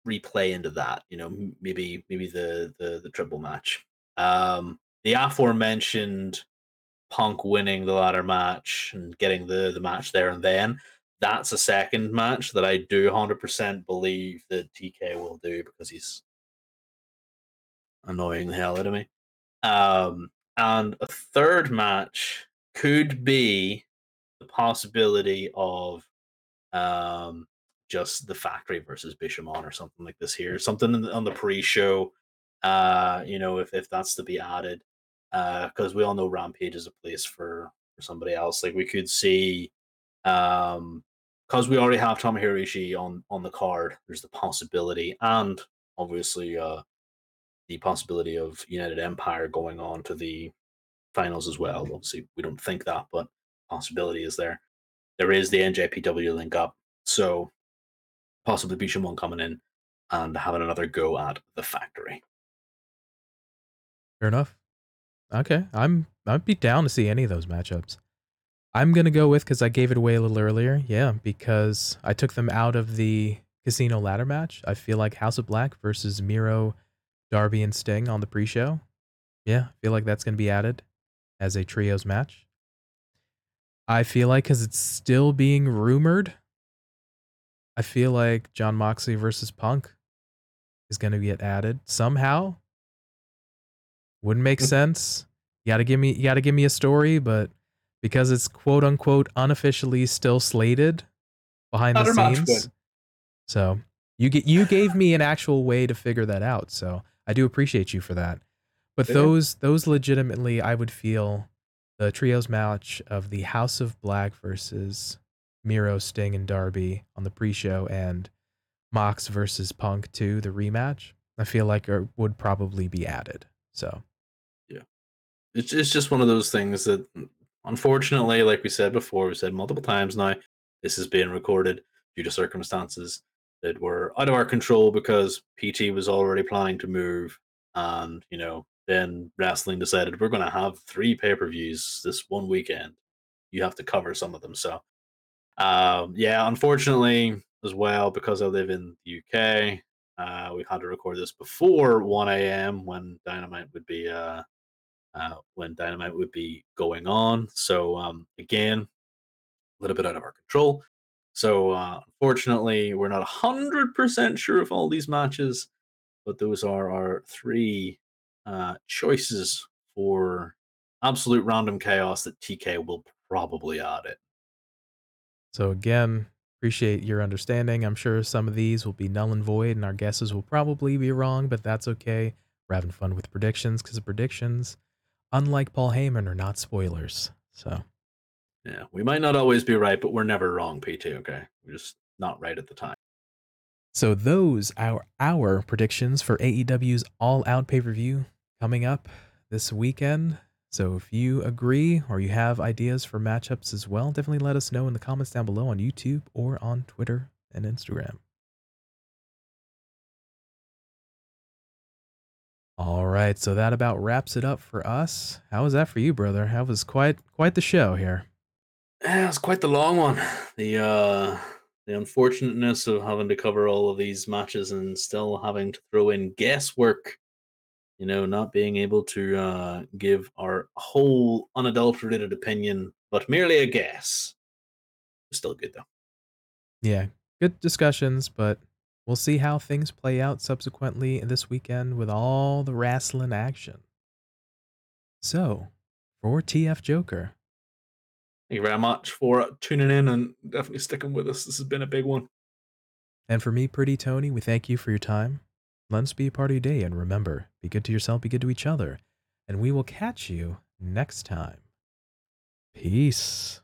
replay into that. You know, maybe maybe the the the triple match. Um, the aforementioned Punk winning the ladder match and getting the the match there and then. That's a second match that I do 100% believe that TK will do because he's annoying the hell out of me. Um, and a third match could be the possibility of um, just the factory versus Bishamon or something like this here, something on the pre-show. Uh, you know, if if that's to be added, because we all know Rampage is a place for for somebody else. Like we could see, um, because we already have Tomohiro Ishii on on the card. There's the possibility, and obviously, uh, the possibility of United Empire going on to the finals as well. Obviously, we don't think that, but possibility is there. there is the NJPW link up. So possibly Bishamon coming in and having another go at the factory. Fair enough. Okay, I'm I'd be down to see any of those matchups. I'm gonna go with because I gave it away a little earlier. Yeah, because I took them out of the casino ladder match. I feel like House of Black versus Miro, Darby, and Sting on the pre-show. Yeah, I feel like that's gonna be added as a trios match. I feel like because it's still being rumored, I feel like Jon Moxley versus Punk is going to get added somehow. Wouldn't make Mm. sense. You got to give me you got to give me a story, but because it's quote unquote unofficially still slated behind the scenes. So, you get you gave me an actual way to figure that out. So, I do appreciate you for that. But Yeah. those those legitimately I would feel the trios match of the House of Black versus Miro, Sting, and Darby on the pre-show, and Mox versus Punk too, the rematch. I feel like would probably be added. So. Yeah, It's it's just one of those things that, unfortunately, like we said before, we said multiple times now, this is being recorded due to circumstances that were out of our control because PT was already planning to move, and you know, then wrestling decided we're going to have three pay per views this one weekend. You have to cover some of them, so um, yeah, unfortunately, as well because I live in the UK, uh, we've had to record this before 1 a.m. when Dynamite would be uh, uh, when Dynamite would be going on. So um, again, a little bit out of our control. So uh, unfortunately, we're not hundred percent sure of all these matches, but those are our three uh, choices for absolute random chaos that TK will probably add it. So again, appreciate your understanding. I'm sure some of these will be null and void, and our guesses will probably be wrong, but that's okay. We're having fun with predictions because predictions, unlike Paul Heyman, are not spoilers. So Yeah, we might not always be right, but we're never wrong, PT. Okay, we're just not right at the time. So those are our predictions for AEW's All Out pay per view coming up this weekend. So if you agree or you have ideas for matchups as well, definitely let us know in the comments down below on YouTube or on Twitter and Instagram. All right, so that about wraps it up for us. How was that for you, brother? That was quite quite the show here. Yeah, it was quite the long one. The uh the unfortunateness of having to cover all of these matches and still having to throw in guesswork. You know, not being able to uh give our whole unadulterated opinion, but merely a guess. Still good though. Yeah, good discussions, but we'll see how things play out subsequently this weekend with all the wrestling action. So, for TF Joker, Thank you very much for tuning in and definitely sticking with us. This has been a big one. and for me, Pretty Tony, we thank you for your time. Let us be a part of your day, and remember, be good to yourself, be good to each other, and we will catch you next time. Peace.